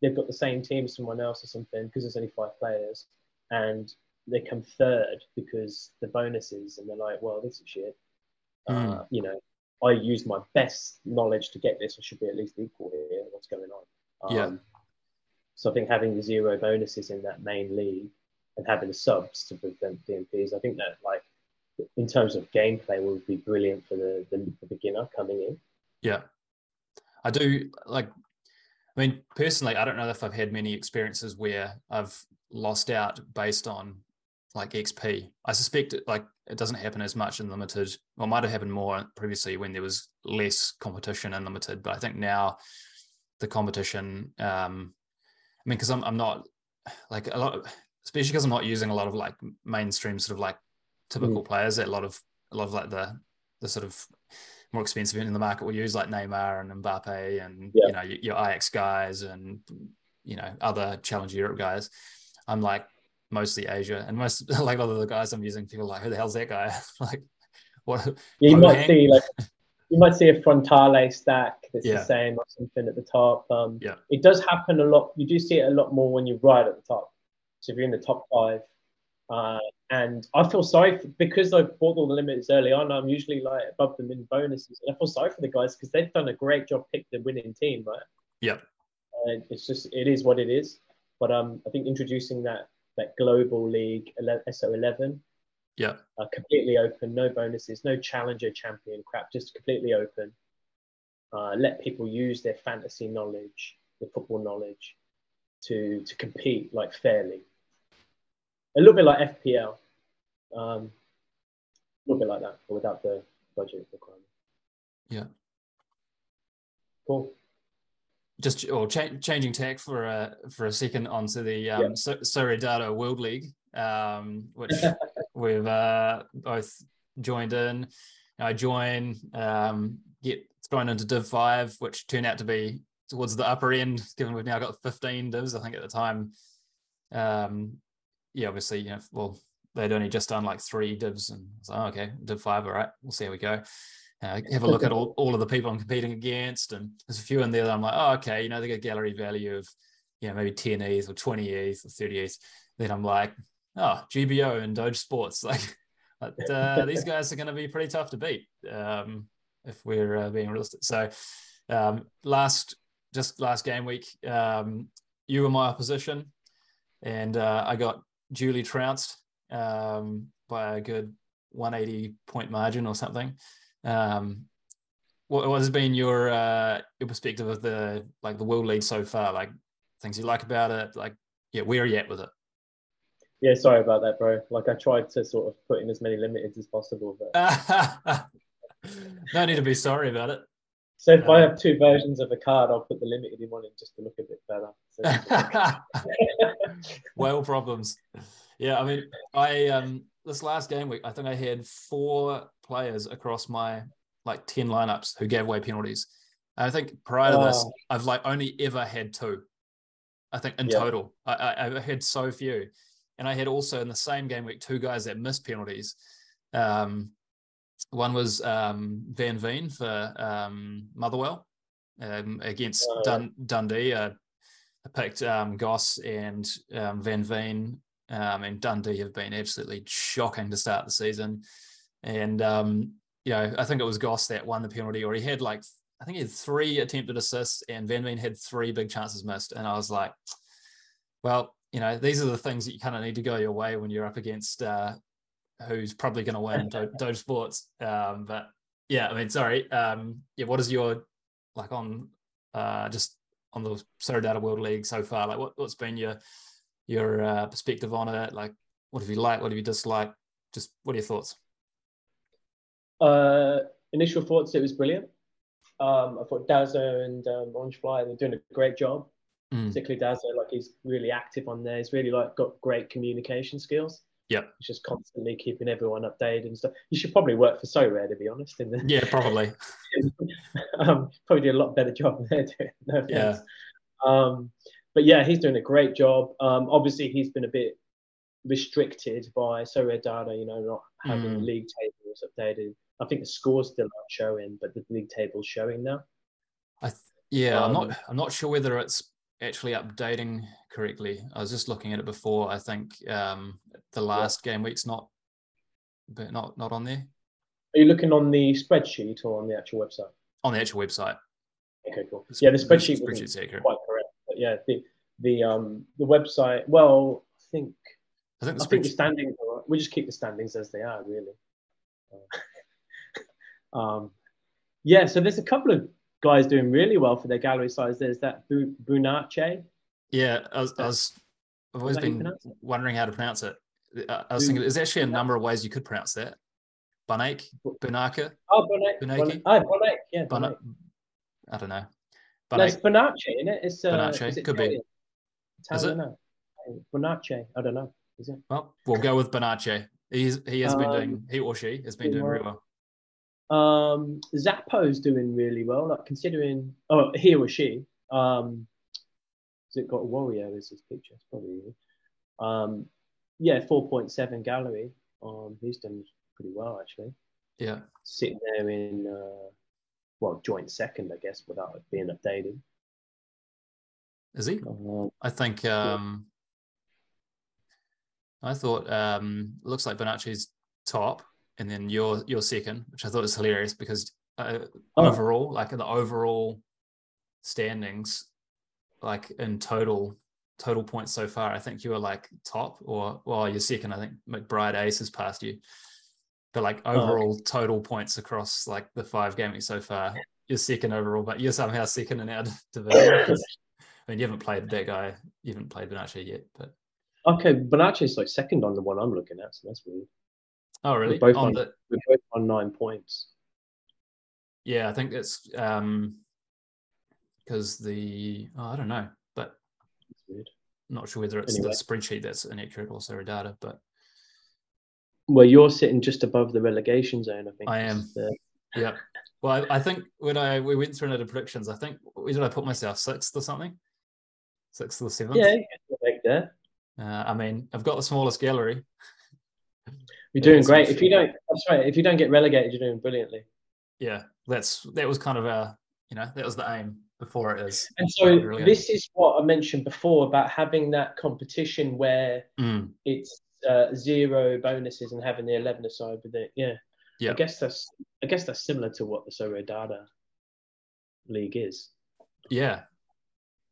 they've got the same team as someone else or something because there's only five players, and they come third because the bonuses, and they're like, well, this is shit. Mm. Uh, you know, I used my best knowledge to get this. I should be at least equal here. What's going on? Um, yeah. So I think having the zero bonuses in that main league and having the subs to prevent DNPs, I think that like in terms of gameplay would be brilliant for the, the, the beginner coming in. Yeah, I do like. I mean, personally, I don't know if I've had many experiences where I've lost out based on like XP. I suspect it, like it doesn't happen as much in limited. Well, it might have happened more previously when there was less competition in limited, but I think now the competition um, I mean, because I'm I'm not like a lot, of, especially because I'm not using a lot of like mainstream sort of like typical mm. players that a lot of a lot of like the the sort of more expensive in the market will use like Neymar and Mbappe and yeah. you know your, your Ajax guys and you know other Challenge Europe guys. I'm like mostly Asia and most [LAUGHS] like a lot of the guys I'm using people like who the hell's that guy [LAUGHS] like what yeah, you might see like [LAUGHS] you might see a frontale stack that's yeah. the same or something at the top. Um, yeah. It does happen a lot. You do see it a lot more when you're right at the top. So if you're in the top five, uh, and I feel sorry for, because I bought all the limits early on. I'm usually like above them in bonuses, and I feel sorry for the guys because they've done a great job picking the winning team, right? Yeah. And it's just it is what it is. But um, I think introducing that that global league SO11 yeah. Uh, completely open, no bonuses, no challenger champion crap, just completely open. Uh, let people use their fantasy knowledge, their football knowledge, to to compete like fairly. A little bit like FPL, um, a little bit like that, but without the budget requirement. Yeah. Cool. Just or cha- changing tack for a for a second onto the um, yeah. SorareData World League, um, which [LAUGHS] We've uh, both joined in. I join, um, get thrown into Div 5, which turned out to be towards the upper end, given we've now got 15 divs. I think at the time, um, yeah, obviously, you know, well, they'd only just done like three divs, and so oh, okay, Div 5, all right, we'll see how we go. Uh, have a look at all, all of the people I'm competing against, and there's a few in there that I'm like, oh, okay, you know, they get gallery value of, you know, maybe 10 ETH or 20 ETH or 30 ETH. Then I'm like, oh, GBO and DogeSports. [LAUGHS] Like, but, uh, [LAUGHS] these guys are going to be pretty tough to beat um, if we're uh, being realistic. So, um, last just last game week, um, you were my opposition, and uh, I got duly trounced um, by a good 180 point margin or something. Um, what, what has been your uh, your perspective of the like the world league so far? Like things you like about it? Like, yeah, where are you at with it? Yeah, sorry about that, bro. Like I tried to sort of put in as many limiteds as possible, but [LAUGHS] no need to be sorry about it. So if um, I have two versions of a card, I'll put the limited in one in just to look a bit better. So [LAUGHS] well, problems. Yeah, I mean, I um this last game week, I think I had four players across my like ten lineups who gave away penalties. And I think prior to oh. this, I've like only ever had two. I think in yeah. total, I, I, I had so few. And I had also in the same game week two guys that missed penalties. Um, one was um, Van Veen for um, Motherwell um, against oh, Dun- Dundee. Uh, I picked um, Goss and um, Van Veen, and Dundee have been absolutely shocking to start the season. And you know, I think it was Goss that won the penalty, or he had like I think he had three attempted assists, and Van Veen had three big chances missed. And I was like, well, you know, these are the things that you kind of need to go your way when you're up against uh, who's probably going to win [LAUGHS] Do- DogeSports. Um, but yeah, I mean, sorry. Um, yeah, what is your like on uh, just on the Data World League so far? Like, what, what's been your your uh, perspective on it? Like, what have you liked? What have you disliked? Just what are your thoughts? Uh, initial thoughts, it was brilliant. Um, I thought Dazo and um, Orange Fly they're doing a great job mm. particularly Dazzler. Like he's really active on there. He's really like got great communication skills. Yeah, It's just constantly keeping everyone updated and stuff. You should probably work for Sorare, to be honest. In the, [LAUGHS] yeah, probably. [LAUGHS] um, probably do a lot better job than they're doing. No yeah. Um, but yeah, he's doing a great job. Um, obviously, he's been a bit restricted by Sorare data, you know, not having Mm. league tables updated. I think the scores still aren't showing, but the league table's showing now. I th- yeah, I'm Um, not. I'm not sure whether it's actually updating correctly. I was just looking at it before. I think um, the last game week's not, but not not on there Are you looking on the spreadsheet or on the actual website? on the actual website. Okay, cool. The Yeah, the sp- spreadsheet wasn't spreadsheet's accurate. quite yeah, the the um the website. Well, I think I think the I think the standings. Are, we just keep the standings as they are, really. Uh, [LAUGHS] um, yeah, so there's a couple of guys doing really well for their gallery size. There's that Bu- Bunache. Yeah, I was, I was. I've always that how you been wondering how to pronounce it. I I was thinking there's actually a Bunake? number of ways you could pronounce that. Bunake, Bu- Bunaka, Oh. Bunake? Bonake. Oh, Bonake. Yeah, Buna. Bonake. I don't know. No, it's Bunake. Bonace, isn't it? It's uh, Bonace, is it could be. Italian? Is it? Italian. Bonace. I don't know. Is it? Well, we'll go with Benache. He's he has been Um, doing he or she has been doing really well. Um, Zappo's doing really well, like considering, oh, he or she. Um, has it got a warrior as his picture? It's probably. Um, yeah, 4.7 gallery. Um, he's done pretty well, actually. Yeah. Sitting there in, uh, well, joint second, I guess, without it being updated. Is he? Um, I think um I thought um it looks like Benache's top and then you're you're second, which I thought was hilarious because uh, Oh. overall, like in the overall standings, like in total total points so far, I think you were like top or well, you're second. I think McBride Ace has passed you. But like Oh, okay. overall total points across like the five games so far, you're second overall, but you're somehow second in our [LAUGHS] division. [LAUGHS] I mean, you haven't played that guy. You haven't played Benache yet, but okay, Bonace's like second on the one I'm looking at, so that's weird. oh, really? both On on- the, We're both on nine points. yeah, I think it's um because the oh, I don't know, but That's weird. Not sure whether it's Anyway. the spreadsheet that's inaccurate or Data, but Well, you're sitting just above the relegation zone, I think. I am. The- yeah. Well, I, I think when I we went through another predictions, I think where did I put myself sixth or something? Sixth or seventh? yeah, you get the leg there. Uh, I mean, I've got the smallest gallery. [LAUGHS] You're doing great. If you don't, that's right. If you don't get relegated, you're doing brilliantly. Yeah, that's that was kind of a you know that was the aim before it is. And so this is what I mentioned before about having that competition where Mm, it's uh, zero bonuses and having the eleven aside with it. Yeah. Yeah. I guess that's I guess that's similar to what the Sorare Data League is. yeah,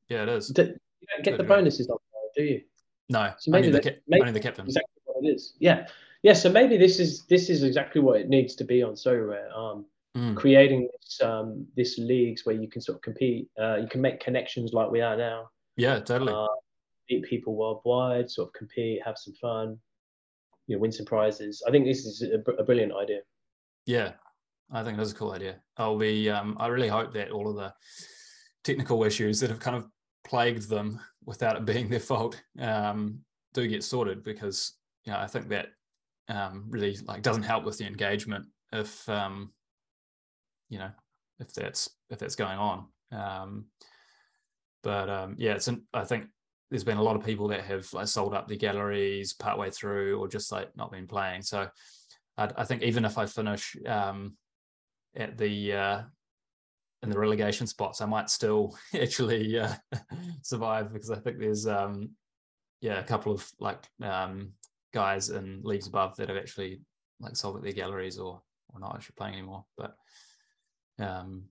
yeah, it is. Do- You don't get the bonuses on there, do you? No, So maybe only the, that- maybe only the them. Exactly what it is. Yeah. Yeah. So maybe this is this is exactly what it needs to be on Sorare. Um, Mm, creating this um this leagues where you can sort of compete. Uh, you can make connections like we are now. yeah, totally. uh, meet people worldwide, sort of compete, have some fun, you know, win some prizes. I think this is a, a brilliant idea. Yeah, I think it is a cool idea. I'll be. Um, I really hope that all of the technical issues that have kind of plagued them, without it being their fault, um, do get sorted because you know I think that um, really like doesn't help with the engagement if um, you know if that's if that's going on. Um, but um, yeah, it's. An, I think there's been a lot of people that have like sold up their galleries partway through, or just like not been playing. So I, I think even if I finish um, at the uh, in the relegation spots, I might still [LAUGHS] actually uh, [LAUGHS] survive because I think there's um, yeah a couple of like um, guys in leagues above that have actually like sold at their galleries or or not actually playing anymore. But um,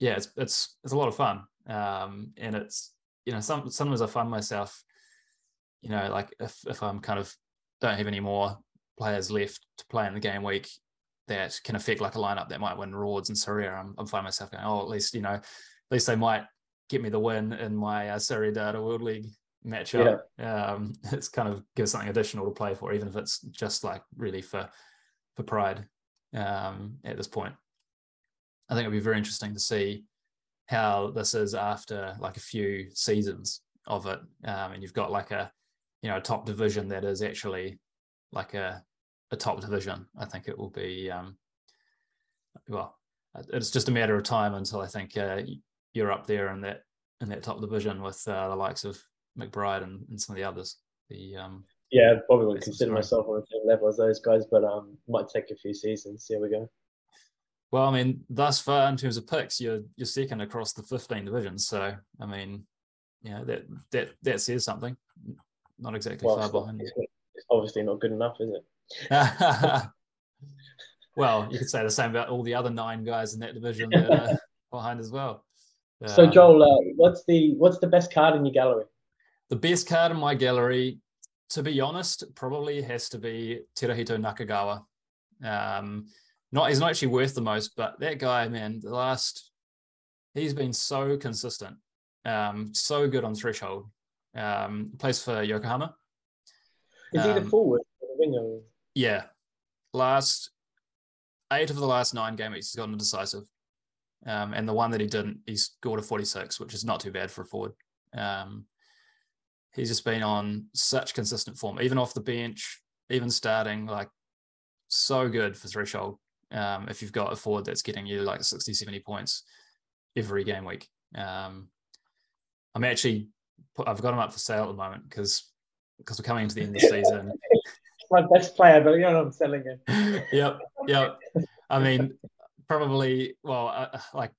yeah, it's it's it's a lot of fun, um, and it's you know some sometimes I find myself you know like if if I'm kind of don't have any more players left to play in the game week that can affect like a lineup that might win rewards and Sorare, I'm, I'm finding myself going, oh, at least, you know, at least they might get me the win in my uh, SorareData World League matchup. Um, [LAUGHS] it's kind of gives something additional to play for, even if it's just like really for for pride um, at this point. I think it'd be very interesting to see how this is after like a few seasons of it, um, and you've got like a you know a top division that is actually like a a top division. I think it will be um, well. It's just a matter of time until I think uh, you're up there in that in that top division with uh, the likes of McBride and, and some of the others. The um, yeah, probably wouldn't consider myself on the same level as those guys, but um, might take a few seasons. Here we go. Well, I mean, thus far in terms of picks, you're you're second across the 15 divisions. So, I mean, yeah, that that that says something. Not exactly well, far behind. It's obviously not good enough, is it? [LAUGHS] well, you could say the same about all the other nine guys in that division that are [LAUGHS] behind as well. So, um, Joel, uh, what's the what's the best card in your gallery? The best card in my gallery, to be honest, probably has to be Teruhito Nakagawa. Um, not he's not actually worth the most, but that guy, man, the last he's been so consistent, um, so good on threshold. Um, plays for Yokohama. Is he the um, forward or the winger? Yeah, last eight of the last nine game weeks he's gotten a decisive, um, and the one that he didn't, he scored a forty-six, which is not too bad for a forward. Um, he's just been on such consistent form, even off the bench, even starting, like so good for threshold um, if you've got a forward that's getting you like 60, 70 points every game week. Um, I'm actually, I've got him up for sale at the moment because because we're coming into the end of the season. [LAUGHS] My best player, but you know I'm selling him. [LAUGHS] yep, yep. I mean, probably, well, uh, like,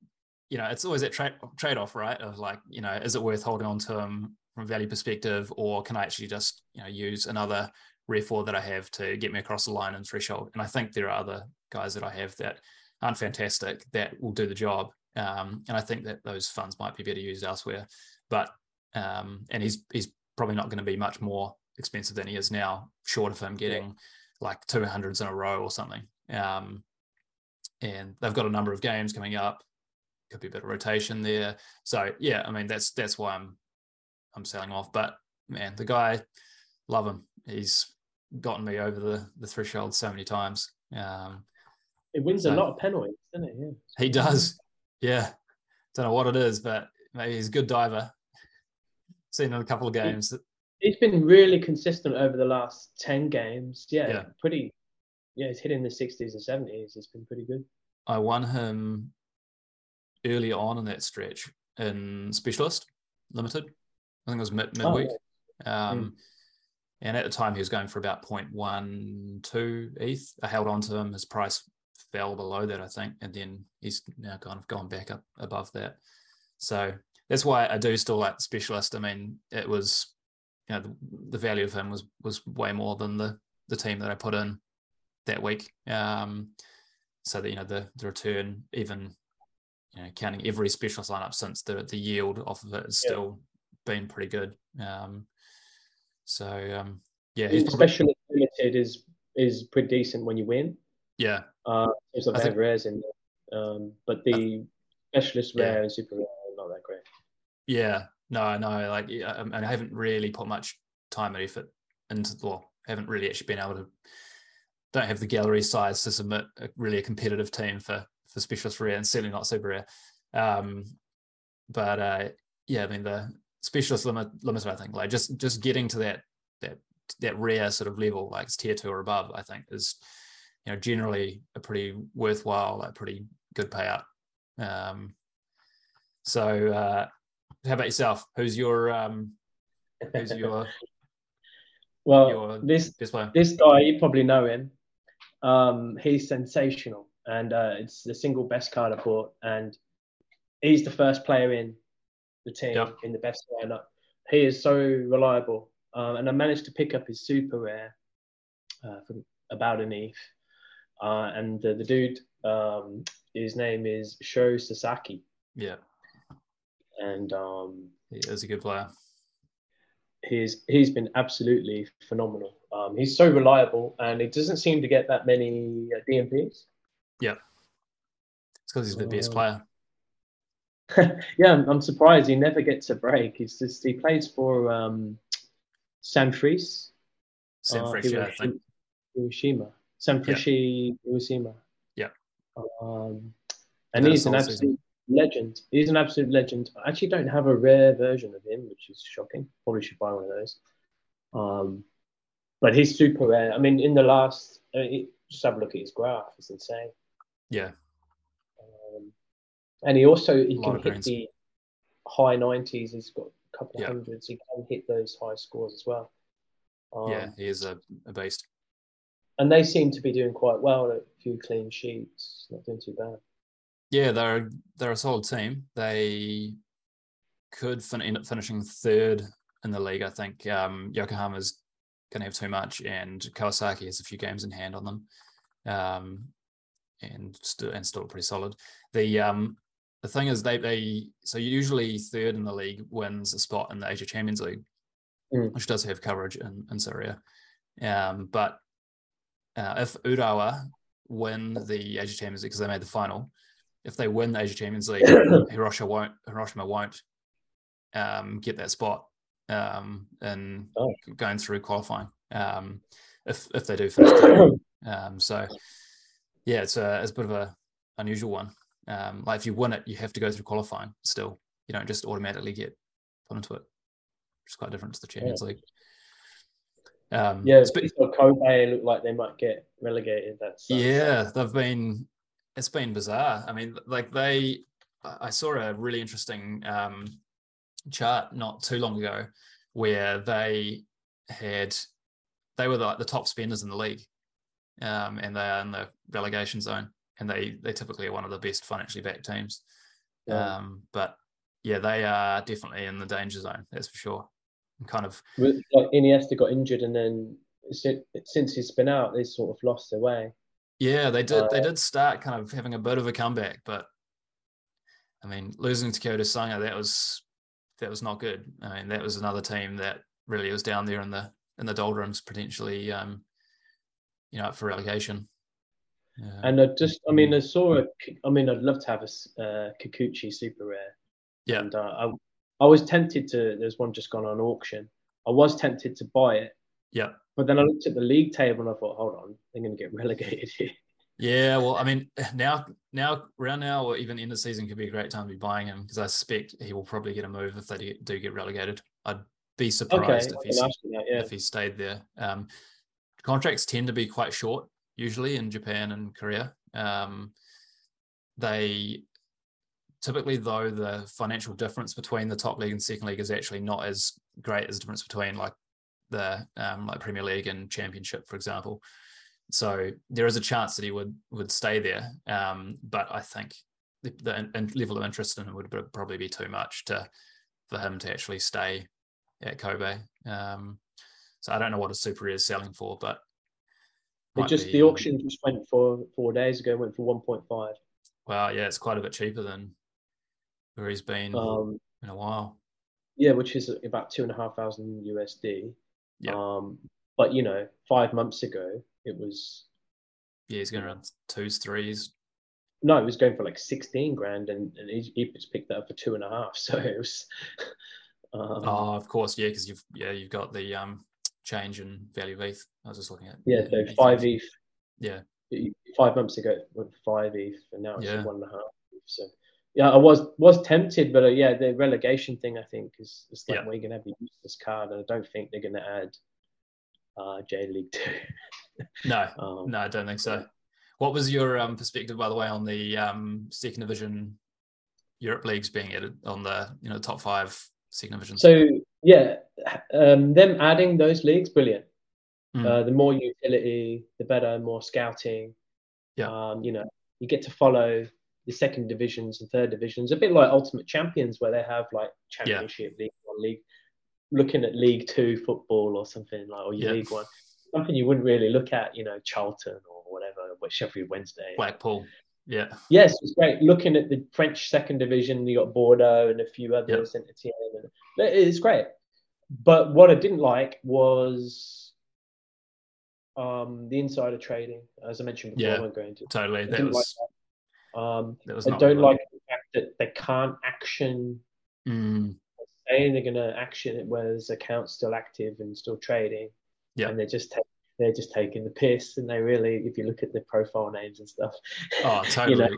you know, it's always that trade trade off, right? Of like, you know, is it worth holding on to him from a value perspective, or can I actually just, you know, use another rare forward that I have to get me across the line and threshold? And I think there are other guys that I have that aren't fantastic that will do the job. Um, and I think that those funds might be better used elsewhere. But um, and he's he's probably not going to be much more expensive than he is now, short of him getting yeah. like two hundreds in a row or something. Um, and they've got a number of games coming up. Could be a bit of rotation there. So yeah, I mean that's that's why I'm I'm selling off. But man, the guy, love him. He's gotten me over the the threshold so many times. Um, it wins so, a lot of penalties, doesn't it? Yeah. He does. Yeah. Don't know what it is, but maybe he's a good diver. Seen in a couple of games. He's been really consistent over the last 10 games. Yeah. yeah. Pretty, yeah, he's hitting the 60s and 70s. It's been pretty good. I won him early on in that stretch in Specialist Limited. I think it was mid midweek. Oh, yeah. um, mm. And at the time, he was going for about 0.12 ETH. I held on to him. His price fell below that, I think. And then he's now kind of gone back up above that. So that's why I do still like the specialist. I mean, it was, you know, the, the value of him was was way more than the the team that I put in that week. Um, so that you know the the return, even you know, counting every specialist lineup since the the yield off of it has yeah. still been pretty good. Um, so um, yeah, he's probably... limited is is pretty decent when you win. Yeah, uh, there's a of rares in there, um, but the specialist rare yeah. and super rare are not that great. Yeah, no, no, like I, I haven't really put much time and effort into. Well, haven't really actually been able to. Don't have the gallery size to submit a, really a competitive team for for specialist rare, and certainly not super rare. Um, but uh, yeah, I mean the specialist limit limiter, I think. Like just just getting to that that that rare sort of level, like it's tier two or above, I think is you know generally a pretty worthwhile, like pretty good payout. Um, so uh, how about yourself? Who's your um, who's your [LAUGHS] well your this this guy you probably know him. Um, he's sensational, and uh, it's the single best card I bought, and he's the first player in the team yep. in the best lineup. He is so reliable. Um, and I managed to pick up his super rare uh, from about an ETH. Uh, and the dude, um, his name is Sho Sasaki. Yeah. And um, he is a good player. He's he's been absolutely phenomenal. Um, he's so reliable, and he doesn't seem to get that many uh, DNPs. Yeah, it's because he's the best player. [LAUGHS] yeah, I'm, I'm, surprised he never gets a break. He's just he plays for um, Sanfrecce. Sanfrecce, uh, yeah, I think. Hiroshima. Sanfrecce, yeah. Hiroshima. Yeah. Um, and he's an absolute season. legend. He's an absolute legend. I actually don't have a rare version of him, which is shocking. Probably should buy one of those. Um, but he's super rare. I mean, in the last, I mean, just have a look at his graph; it's insane. Yeah. Um, and he also he can hit greens. the high nineties. He's got a couple Yeah. of hundreds. He can hit those high scores as well. Um, yeah, he is a, a beast. And they seem to be doing quite well. A few clean sheets, not doing too bad. Yeah, they're they're a solid team. They could fin- end up finishing third in the league. I think um, Yokohama's going to have too much, and Kawasaki has a few games in hand on them, um, and still and still pretty solid. The um, the thing is, they they so usually third in the league wins a spot in the Asia Champions League, Mm. which does have coverage in in Sorare. Um, but uh, if Urawa win the Asia Champions League because they made the final, if they win the Asia Champions League, [COUGHS] Hiroshima won't Hiroshima won't um, get that spot um, in Oh. going through qualifying. Um, if if they do finish, [COUGHS] um, so yeah, it's a it's a bit of a unusual one. Um, like if you win it, you have to go through qualifying. Still, you don't just automatically get put into it. Which is quite different to the Champions League. Um, Yeah, spe- so Kobe look like they might get relegated. That's yeah, they've been. It's been bizarre. I mean, like they. I I saw a really interesting um, chart not too long ago where they had they were like the top spenders in the league, um, and they are in the relegation zone, and they they typically are one of the best financially backed teams. Yeah. Um, but yeah, they are definitely in the danger zone. That's for sure. Kind of like Iniesta got injured, and then since he's been out, they sort of lost their way. Yeah, they did. they Uh, did start kind of having a bit of a comeback, but I mean, losing to Kyoto Sanga, that was that was not good. I mean, that was another team that really was down there in the in the doldrums, potentially, um, you know, up for relegation. Um, And I just, I mean, I saw a, I mean, I'd love to have a uh, Kikuchi super rare. Yeah. And uh, I, was tempted to. There's one just gone on auction. I was tempted to buy it, yeah, but then I looked at the league table and I thought, hold on, they're going to get [LAUGHS] relegated here. yeah. Well, I mean, [LAUGHS] now now around now or even in the season could be a great time to be buying him because I suspect he will probably get a move if they do, get relegated. I'd be surprised I if he's that, yeah. if he stayed there. Um, contracts tend to be quite short, usually in Japan and Korea. Um, they typically, though, the financial difference between the top league and second league is actually not as great as the difference between like the um, like Premier League and Championship, for example. So there is a chance that he would would stay there, um, but I think the, the in- level of interest in him would probably be too much to for him to actually stay at Kobe. Um, so I don't know what a super is selling for, but It just be- the auction just went for four days ago. Went for 1.5. Well, yeah, it's quite a bit cheaper than where he's been Um, in a while. yeah, which is about two and a half thousand USD. Yeah. Um, but you know, five months ago it was Yeah, he's going around twos, threes. no, it was going for like sixteen grand, and and he, he just picked that up for two and a half. [LAUGHS] So it was. Um, oh, of course, yeah, because you've yeah you've got the um change in value of ETH. I was just looking at yeah, so ETH. five ETH. Yeah, Five months ago it went five ETH, and now it's Yeah. one and a half. ETH. So yeah, I was was tempted, but uh, yeah, the relegation thing I think is is like Yeah. where you're gonna have a useless card, and I don't think they're gonna add uh, J League Two. no, [LAUGHS] Um, no, I don't think so. What was your um, perspective, by the way, on the um, second division Europe leagues being added on the you know top five second divisions? So yeah, um, them adding those leagues, brilliant. Mm. Uh, the more utility, the better. More scouting. Yeah. Um, you know, you get to follow the second divisions and third divisions, a bit like Ultimate Champions, where they have like Championship, League One, League. Looking at League Two football or something like, or Yeah. League One, something you wouldn't really look at, you know, Charlton or whatever, which Sheffield Wednesday. Blackpool. Yeah, Yes, it's great. Looking at the French second division, you got Bordeaux and a few others, Saint Etienne, and it's great. But what I didn't like was um, the insider trading, as I mentioned before. Yeah, I won't go into. totally. That didn't like that. Um, I don't good. like the fact that they can't action. Mm, Saying they're going to action it, whereas accounts still active and still trading. Yeah. and they're just ta- they're just taking the piss, and they really, if you look at the profile names and stuff, oh, [LAUGHS] you totally. know,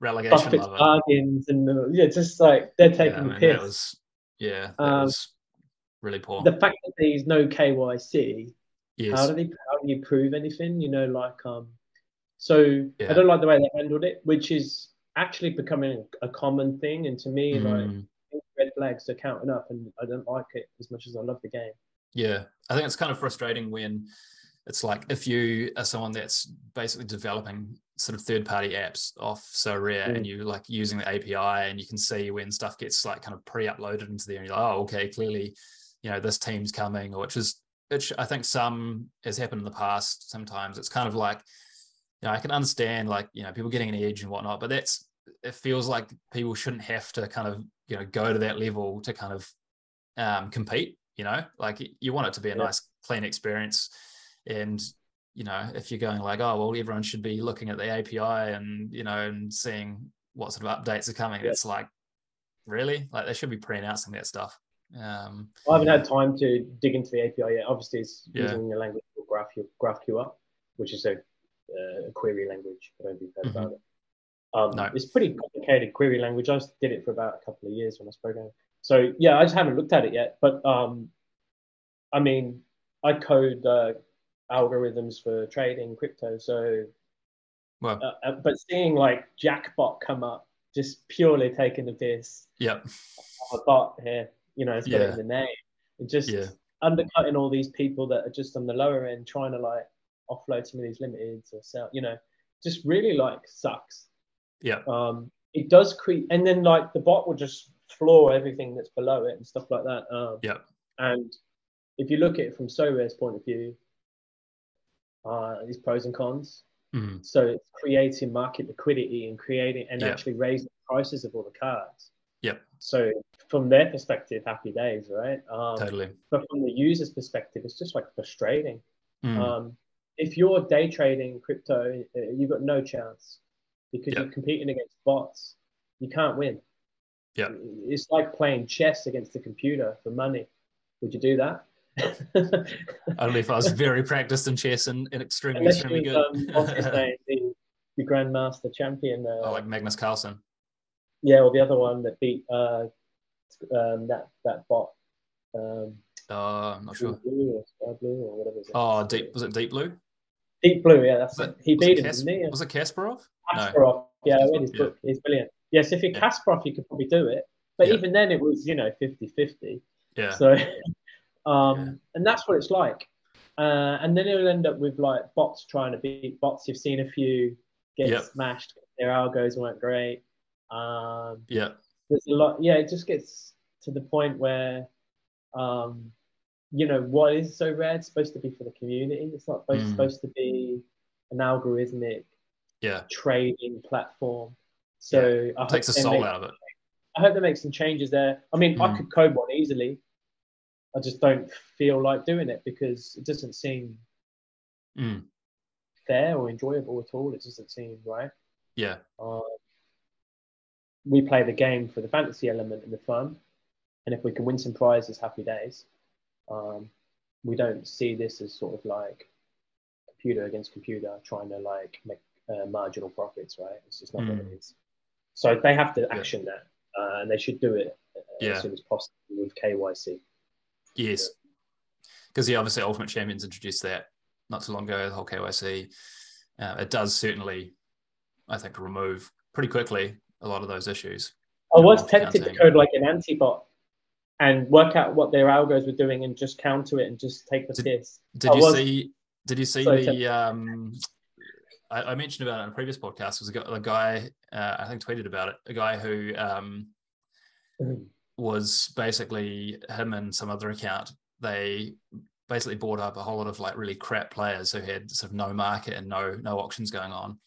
Relegation Buffett's bargains and the, yeah, just like they're Yeah, taking I the piss. was yeah, that Um, was really poor. the fact that there's no KYC Yes. how do they how do you prove anything? You know, like um, so Yeah. I don't like the way they handled it, which is actually becoming a common thing. And to me, like Mm, red flags are counting up, and I don't like it as much as I love the game. yeah, I think it's kind of frustrating when it's like if you are someone that's basically developing sort of third-party apps off Sorare Mm. and you like using the API and you can see when stuff gets like kind of pre-uploaded into there and you're like, oh, okay, clearly, you know, this team's coming, or which is which I think some has happened in the past. Sometimes it's kind of like, you know, I can understand like, you know, people getting an edge and whatnot, but that's it feels like people shouldn't have to kind of, you know, go to that level to kind of um compete, you know, like you want it to be a Yeah. nice, clean experience. And you know, if you're going like, oh well, everyone should be looking at the API and you know, and seeing what sort of updates are coming, Yeah. it's like, really, like they should be pre-announcing that stuff. Um, I haven't had time to dig into the API yet. Obviously, it's Yeah. using a language called GraphQL, which is a, uh, a query language. I don't know if you've heard about it. Um, No. It's pretty complicated query language. I did it for about a couple of years when I was programming. So yeah, I just haven't looked at it yet. But um, I mean, I code uh, algorithms for trading crypto. So, well, uh, uh, but seeing like Jackbot come up, just purely taking the piss yeah, a bot here, you know, it's got Yeah. the name. It just Yeah. undercutting all these people that are just on the lower end trying to like offload some of these limiteds or sell, you know, just really like sucks. yeah, Um, it does create, and then like the bot will just floor everything that's below it and stuff like that. Um, yeah, and if you look at it from Sorare's point of view, uh, these pros and cons. Mhm. So it's creating market liquidity and creating and Yeah. actually raising prices of all the cards. Yep. So from their perspective, happy days, right? Um, totally. But from the user's perspective, it's just like frustrating. Mm, Um, if you're day trading crypto, uh, you've got no chance because Yep. you're competing against bots. You can't win. Yep. It's like playing chess against the computer for money. Would you do that? Only if I was very practiced in chess and, and extremely, Unless extremely good. um, the, the Grandmaster champion. Uh, oh, like Magnus Carlsen. yeah, or the other one that beat uh, um, that that bot. Um, Oh, I'm not sure. Blue or Sky Blue or whatever. Oh, deep was it Deep Blue? Deep Blue, yeah, that's it. He beat it him, Kas- didn't he? Was it Kasparov? No. Kasparov. Yeah, I read his Yeah. book. He's brilliant. Yes, if you're Yeah. Kasparov, you could probably do it. But Yeah. even then, it was, you know, 50 50. Yeah. So, [LAUGHS] um, Yeah. and that's what it's like. Uh, and then it'll end up with like bots trying to beat bots. You've seen a few get Yep. smashed. Their algos weren't great. Um, yeah. there's a lot. Yeah, it just gets to the point where, um, you know, what is Sorare? It's supposed to be for the community. It's not supposed, Mm. supposed to be an algorithmic Yeah. trading platform. So I hope Takes the they soul make- out of it. I hope they make some changes there. I mean, I Mm. could code one easily. I just don't feel like doing it because it doesn't seem Mm, fair or enjoyable at all. It doesn't seem right. yeah. Um, we play the game for the fantasy element and the fun, and if we can win some prizes, happy days. Um, we don't see this as sort of like computer against computer trying to like make uh, marginal profits, right? It's just not what it Mm. So they have to action that, uh, and they should do it uh, Yeah. as soon as possible with KYC. Yes. Because yeah, obviously Ultimate Champions introduced that not too long ago, the whole KYC. Uh, it does certainly, I think, remove pretty quickly a lot of those issues. I was tempted to code like an anti-bot and work out what their algos were doing and just counter it and just take the Did- piss. Did I you was- see? Did you see Sorry, the? Um, I, I mentioned about it in a previous podcast. Was a, a guy uh, I think tweeted about it. A guy who um, was basically him and some other account. They basically bought up a whole lot of like really crap players who had sort of no market and no no auctions going on,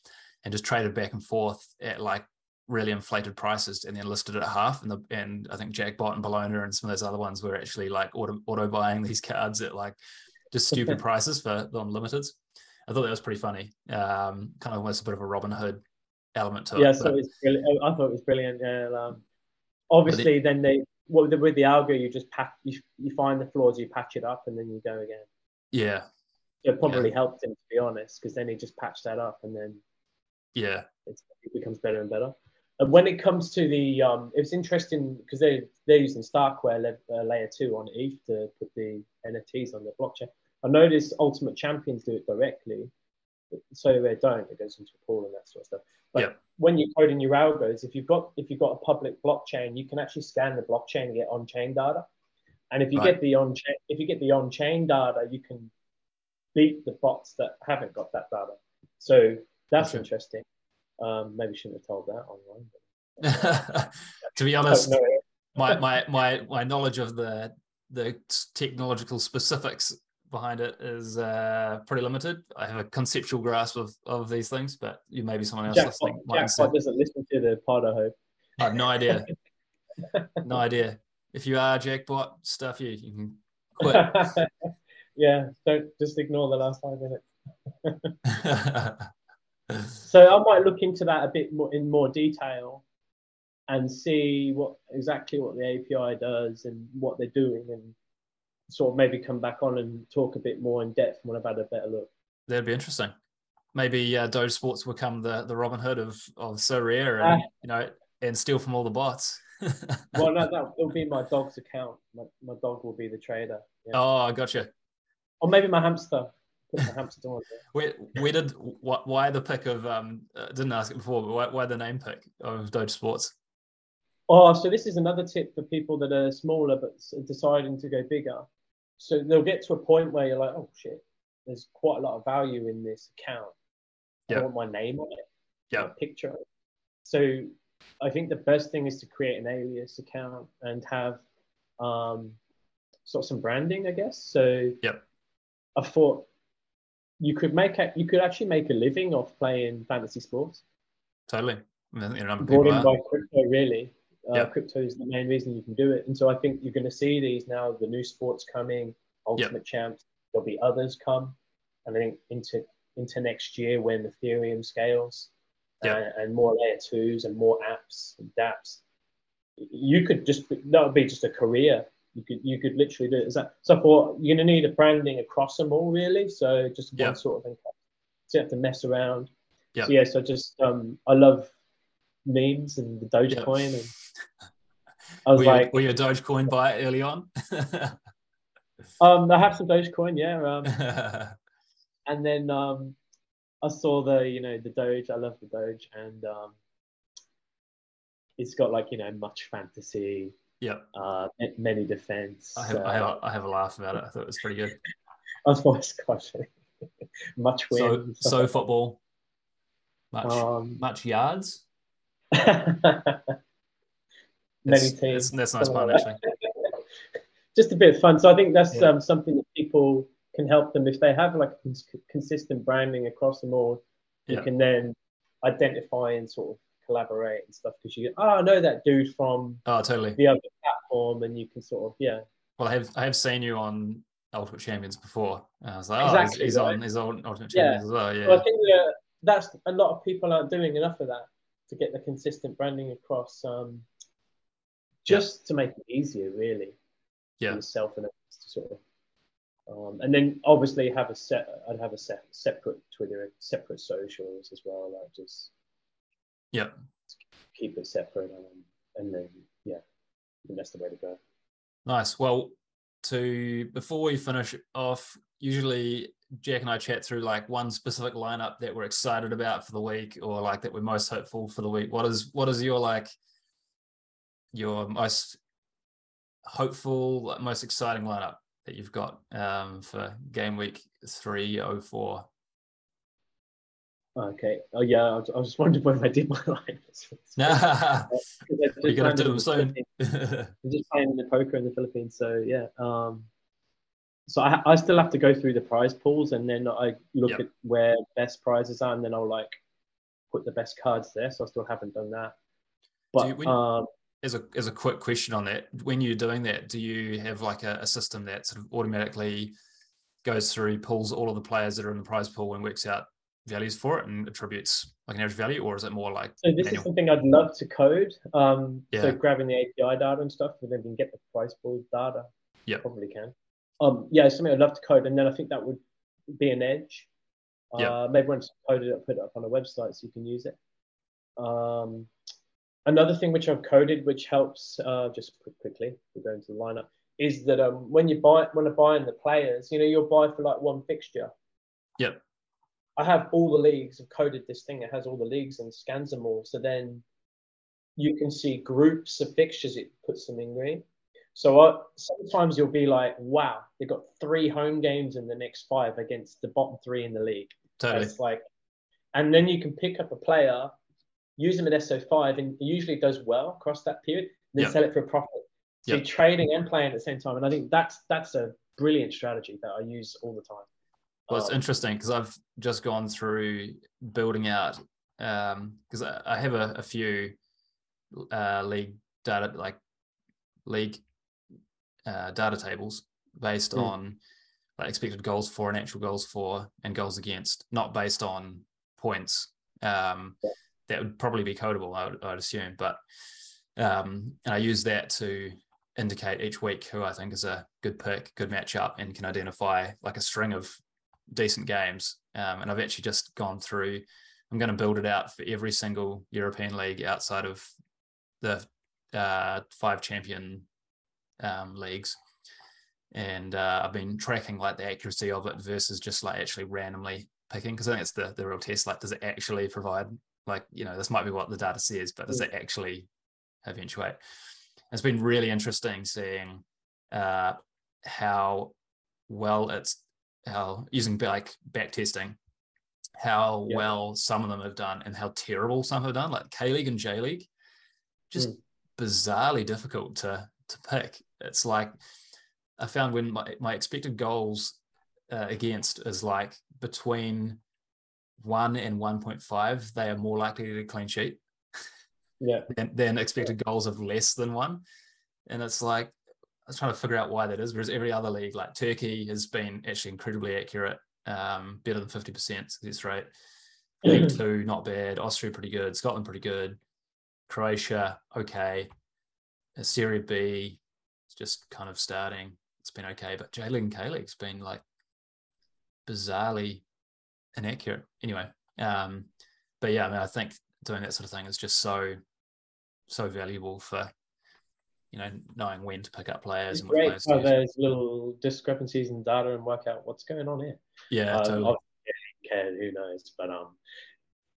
and just traded back and forth at like really inflated prices, and then listed it at half. And the and I think Jackbot and Bologna and some of those other ones were actually like auto auto buying these cards at like just [LAUGHS] stupid prices for the unlimiteds. I thought that was pretty funny. Um, kind of almost a bit of a Robin Hood element to yeah, it. Yeah, so but- it was brilliant. I thought it was brilliant. Yeah, um, obviously, then they well, with the, with the algo, you just patch, you, you find the flaws, you patch it up, and then you go again. yeah, It probably helped him to be honest, because then he just patched that up, and then yeah, it becomes better and better. And when it comes to the, um, it's interesting because they they're using Starkware uh, layer two on ETH to put the NFTs on the blockchain. I notice Ultimate Champions do it directly, so they don't. It goes into a pool and that sort of stuff. But Yeah. when you're coding your algos, if you've got if you've got a public blockchain, you can actually scan the blockchain and get on-chain data. And if you Right. get the on-chain if you get the on-chain data, you can beat the bots that haven't got that data. So that's interesting. Um, maybe shouldn't have told that online. [LAUGHS] to be honest, my, my my my knowledge of the the technological specifics behind it is uh, pretty limited. I have a conceptual grasp of, of these things, but you maybe someone else listening might Jackpot doesn't listen to the pod, I hope. I have no idea. [LAUGHS] no idea. If you are jackpot stuff, you you can quit. [LAUGHS] yeah, don't just ignore the last five minutes. So I might look into that a bit more in more detail and see what exactly what the API does and what they're doing and sort of maybe come back on and talk a bit more in depth when I've had a better look. That'd be interesting. Maybe uh, DogeSports will become the, the Robin Hood of of Sorare, and you know, and steal from all the bots. [LAUGHS] Well, no, that will be my dog's account. My, my dog will be the trader. Yeah. oh, I gotcha. Or maybe my hamster. Put my hamster on. Where where did wh- why the pick of um? Uh, didn't ask it before, but why, why the name pick of DogeSports? Oh, so this is another tip for people that are smaller but deciding to go bigger. So they'll get to a point where you're like, oh shit, there's quite a lot of value in this account. I Yeah. want my name on it, Yeah. picture. it. So I think the best thing is to create an alias account and have um, sort of some branding, I guess. So Yep. I thought you could make a, you could actually make a living off playing fantasy sports Totally. You know, brought in by crypto, really. Uh, Yeah. Crypto is the main reason you can do it. And so I think you're going to see these now, the new sports coming, Ultimate Champs, there'll be others come. And I think into, into next year when Ethereum scales Yeah. and, and more layer twos and more apps and dApps, you could just, that would be just a career. You could, you could literally do it. So I thought you're going to need a branding across them all, really. So just one Yeah. sort of thing. So you have to mess around. Yeah. So yeah, so just um, I love memes and the Dogecoin, and [LAUGHS] I was were, like, you, were you a Dogecoin buyer early on? [LAUGHS] um, I have some Dogecoin, yeah, um, [LAUGHS] and then um, I saw the you know the Doge. I love the Doge, and um, it's got like you know much fantasy, yeah, uh, many defense. I have, uh, I have, a, I have a laugh about it. I thought it was pretty good. [LAUGHS] I it's quite [LAUGHS] much win. So, so football, much, um, much yards. [LAUGHS] many teams. it's- that's nice something actually. Just a bit of fun. So I think that's Yeah. um, something that people can help them if they have like cons- consistent branding across them all. You Yeah. can then identify and sort of collaborate and stuff because you oh I know that dude from Oh, totally. the other platform and you can sort of yeah Well, I have I have seen you on Ultimate Champions before. And I was like, oh, Exactly, he's, he's right. on he's on Ultimate Yeah. Champions as well. Yeah. So I think that that's a lot of people aren't doing enough of that to get the consistent branding across. Um, just to make it easier, really. Yeah. Yourself and to sort of. Um, and then obviously have a set. I'd have a set, separate Twitter, separate socials as well. Like just yeah. keep it separate, um, and then yeah, that's the way to go. Nice. Well, to before we finish off, usually Jack and I chat through like one specific lineup that we're excited about for the week, or like that we're most hopeful for the week. What is what is your like your most hopeful, most exciting lineup that you've got um, for game week three oh four? Okay. Oh yeah, I was, I was just wondering whether I did my [LAUGHS] line. Nah, You're you're gonna do them soon. I'm just playing in the poker in the Philippines, so yeah. Um, so I, I still have to go through the prize pools, and then I look Yep. at where best prizes are, and then I'll like put the best cards there. So I still haven't done that. But you- when- um, as a as a quick question on that, when you're doing that, do you have like a, a system that sort of automatically goes through, pulls all of the players that are in the prize pool and works out values for it and attributes like an average value, or is it more like so this manual? is something I'd love to code. Um, Yeah. So grabbing the API data and stuff, and then we can get the price pool data. Yeah, Probably can. Um, yeah, it's something I'd love to code, and then I think that would be an edge. Uh, maybe once I code it up, put it up on a website so you can use it. Um, another thing which I've coded, which helps, uh, just quickly, we're going to the lineup, is that um, when you buy when I buying the players, you know, you'll buy for like one fixture. Yep. I have all the leagues. I've coded this thing. It has all the leagues and scans them all. So then you can see groups of fixtures. It puts them in green. So I, sometimes you'll be like, wow, they've got three home games in the next five against the bottom three in the league. Totally. It's like, and then you can pick up a player, use them in SO5, and usually it does well across that period, then Yep. sell it for a profit. So Yep. you're trading and playing at the same time. And I think that's that's a brilliant strategy that I use all the time. Well, it's Um, interesting because I've just gone through building out because I, I have a, a few uh, league data like league uh, data tables based Mm. on like expected goals for and actual goals for and goals against, not based on points. Um, Yeah. That would probably be codable, I would, I'd assume. But um, and I use that to indicate each week who I think is a good pick, good matchup, and can identify like a string of decent games. Um, and I've actually just gone through. I'm going to build it out for every single European league outside of the uh, five champion um, leagues, and uh, I've been tracking like the accuracy of it versus just like actually randomly picking because I think it's the the real test. Like, does it actually provide like you know this might be what the data says, but does it actually eventuate? It's been really interesting seeing uh, how well it's how using like back testing how Yeah. well some of them have done and how terrible some have done like k league and j league just bizarrely difficult to to pick it's like i found when my, my expected goals uh, against is like between 1 and 1.5 they are more likely to clean sheet Yeah. than, than expected goals of less than one. And it's like, was trying to figure out why that is. Whereas every other league, like Turkey, has been actually incredibly accurate, um, better than 50% success rate. League two, not bad. Austria, pretty good. Scotland, pretty good. Croatia, okay. Uh, Serie B, it's just kind of starting. It's been okay. But J League and K League's been like bizarrely inaccurate. Anyway, um, but yeah, I mean, I think doing that sort of thing is just so so valuable for you know knowing when to pick up players It's and players how there's little discrepancies in data and work out what's going on here. Yeah, um, totally. care, who knows? But um,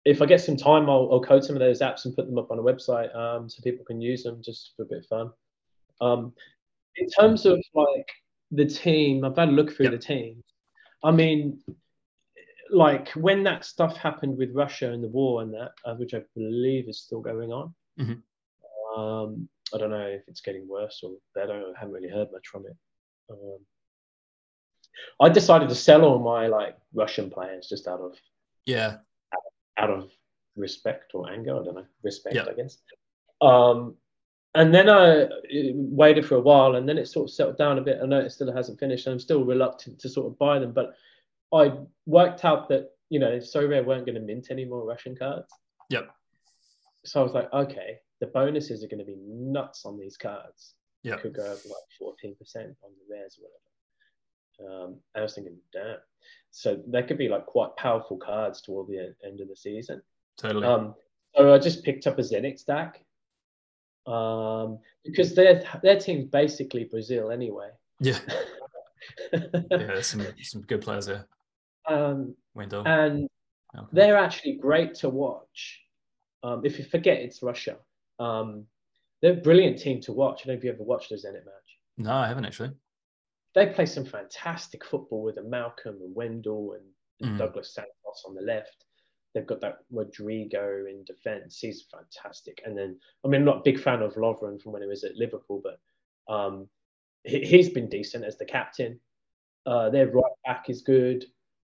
if I get some time, I'll, I'll code some of those apps and put them up on a website um, so people can use them just for a bit of fun. Um, in terms of like the team, I've had a look through Yep. the team. I mean, like when that stuff happened with Russia and the war and that, uh, which I believe is still going on. Mhm. Um, I don't know if it's getting worse or better. I haven't really heard much from it. Um, I decided to sell all my like Russian players just out of Yeah, out of respect or anger. I don't know, respect, Yeah. I guess. Um, and then I waited for a while, and then it sort of settled down a bit. I know it still hasn't finished, and I'm still reluctant to sort of buy them. But I worked out that you know, Sorare weren't going to mint any more Russian cards. Yep. So I was like, okay, the bonuses are going to be nuts on these cards. Yep. Could go up like fourteen percent on the rares or whatever. Um, I was thinking, damn. So they could be like quite powerful cards toward the end of the season. totally. Um, so I just picked up a Zenit stack um, because their their team's basically Brazil anyway. yeah, [LAUGHS] yeah, some some good players there. um, Wendell. and Okay. they're actually great to watch. Um, if you forget it's Russia, um, they're a brilliant team to watch. I don't know if you ever watched a Zenit match. No, I haven't actually. They play some fantastic football with a Malcolm and Wendell and, and Mm. Douglas Santos on the left. They've got that Rodrigo in defence. He's fantastic. And then, I mean, I'm not a big fan of Lovren from when he was at Liverpool, but um, he, he's been decent as the captain. Uh, their right back is good.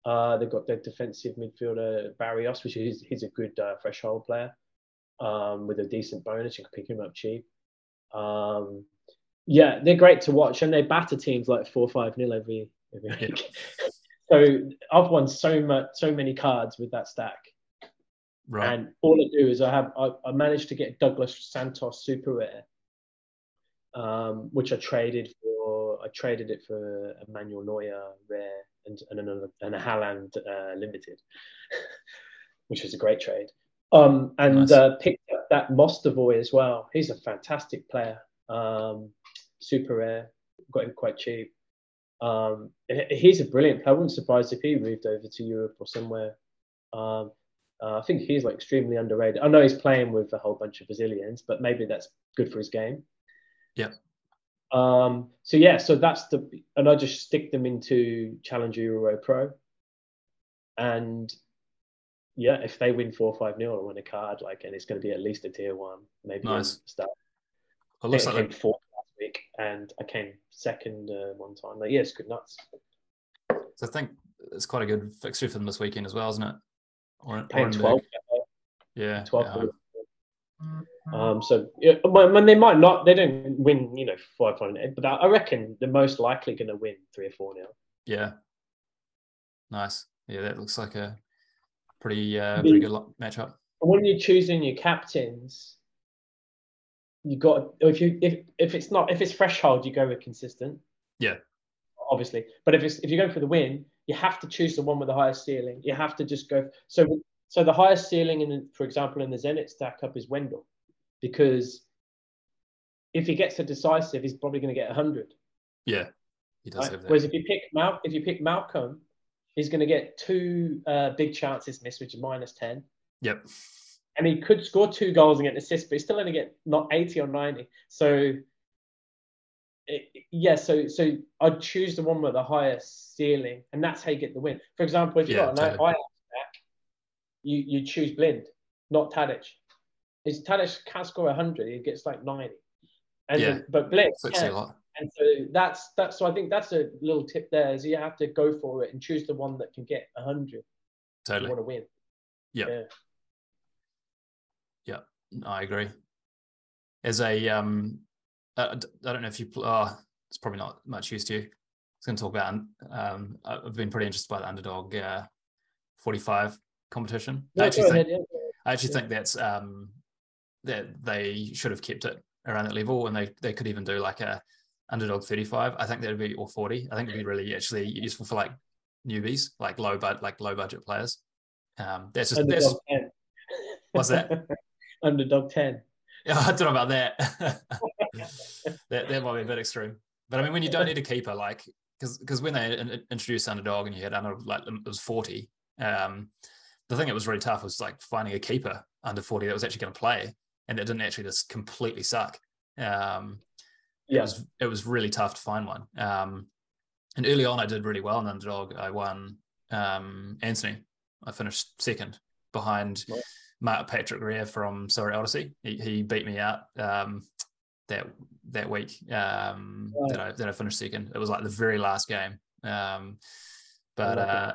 Uh, they've got their defensive midfielder Barrios, which is he's a good uh, threshold player um, with a decent bonus. You can pick him up cheap. Um, yeah, they're great to watch, and they batter teams like four five nil every every Yeah. week. [LAUGHS] so I've won so much, so many cards with that stack, Right. and all I do is I have I, I managed to get Douglas Santos super rare, um, which I traded for. I traded it for Emmanuel Neuer rare and, and another and a Haaland uh, limited, [LAUGHS] which was a great trade. Um, and Nice. uh, picked up that Mostovoy as well. He's a fantastic player. Um, super rare, got him quite cheap. Um, he's a brilliant. Player. I wouldn't surprise if he moved over to Europe or somewhere. Um, uh, I think he's like extremely underrated. I know he's playing with a whole bunch of Brazilians, but maybe that's good for his game. Yeah. Um, so yeah, so that's the, and I just stick them into Challenger Euro Pro, and yeah, if they win four five nil or win a card, like, and it's going to be at least a tier one, maybe nice stuff. It looks I like came fourth last week, and I came second uh, one time. Like, yeah, it's good nuts. So I think it's quite a good fixture for them this weekend as well, isn't it? Or, Paying Orenburg. twelve, Yeah. twelve. Um, so yeah, when when they might not, they don't win, you know, five one eight, but I reckon they're most likely going to win three or four now. Yeah. Nice. Yeah, that looks like a pretty uh, pretty good matchup. when you're choosing your captains, you got if you if if it's not if it's threshold, you go with consistent. Yeah. Obviously, but if it's if you're going for the win, you have to choose the one with the highest ceiling. You have to just go. So so the highest ceiling in, for example, in the Zenit stack up is Wendell, because if he gets a decisive, he's probably going to get hundred. Yeah. He does Right? have that. Whereas if you pick Mal, if you pick Malcolm, he's going to get two uh, big chances missed, which is minus ten Yep. and he could score two goals and get an assist, but he's still only get not 80 or 90. So it, yeah, so so I'd choose the one with the highest ceiling, and that's how you get the win. For example, if you've Yeah, got an totally. Stack, you you choose Blind, not Tadic. Is Tadic can't score 100, he gets like 90. And Yeah. the- but Blind So it's a can. lot. And so that's that's so I think that's a little tip there is you have to go for it and choose the one that can get 100 if you Totally. want to win. Yeah. Yeah. I agree. As a, um, i, d- I don't know if you, oh, it's probably not much use to you. I was going to talk about, um, I've been pretty interested by the underdog uh, 45 competition. I actually think, ahead, yeah. I actually Yeah. think that's, um, that they should have kept it around that level and they, they could even do like a underdog 35. I think that'd be, or 40. I think it'd be really actually useful for like newbies, like low, but like low budget players. Um, that's just, that's, Underdog 10. What's that? [LAUGHS] Underdog 10. Yeah, [LAUGHS] I don't know about that. [LAUGHS] that that might be a bit extreme. But I mean, when you don't need a keeper, like because because when they in- introduced underdog and you had under like it was forty, um, the thing that was really tough was like finding a keeper under forty that was actually going to play and that didn't actually just completely suck. Um, it Yeah. was it was really tough to find one. Um, and early on, I did really well in underdog. I won um, Antony. I finished second behind. Mark Patrick Greer from Surrey Odyssey. He, he beat me out um, that that week um, that I that I finished second. It was like the very last game. Um, but like uh,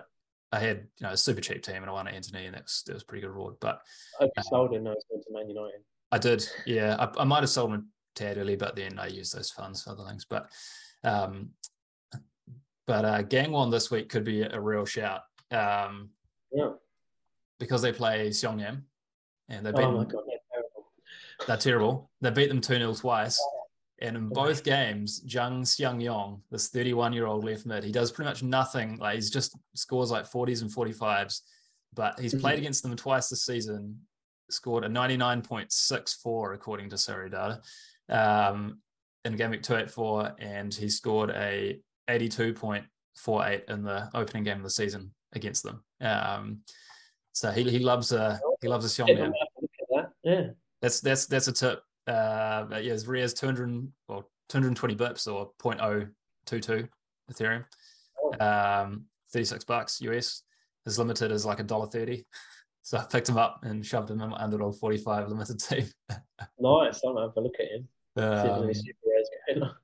I had you know a super cheap team and I won Antony, and that was that was a pretty good reward. But I you sold him now he's going to Man United. I did, yeah. I, I might have sold him tad early, but then I use those funds for other things. But um, but uh, Gangwon this week could be a real shout um, Yeah. because they play Seongnam and they beat Oh my them, God, they're terrible. they're terrible. They beat them 2 0 twice. And in both games, Jung Seung-yong, this 31 year old left mid, he does pretty much nothing. Like he's just scores like 40s and 45s, but he's played Mhm. against them twice this season, scored a 99.64 according to SorareData um, in game week 284, and he scored a 82.48 in the opening game of the season against them. Um, so he, he loves a he loves a Yeah, Xiong man. gonna have to look at that. Yeah. That's that's that's a tip. Uh, but yeah, his Ria's 200 or 220 bips or 0.022 Ethereum. Um, 36 bucks US. His limited is like a dollar 30. [LAUGHS] So I picked him up and shoved him in my underdog 45 limited team. [LAUGHS] Nice. I'm gonna have a look at him. See if there's Um, any super rares going on.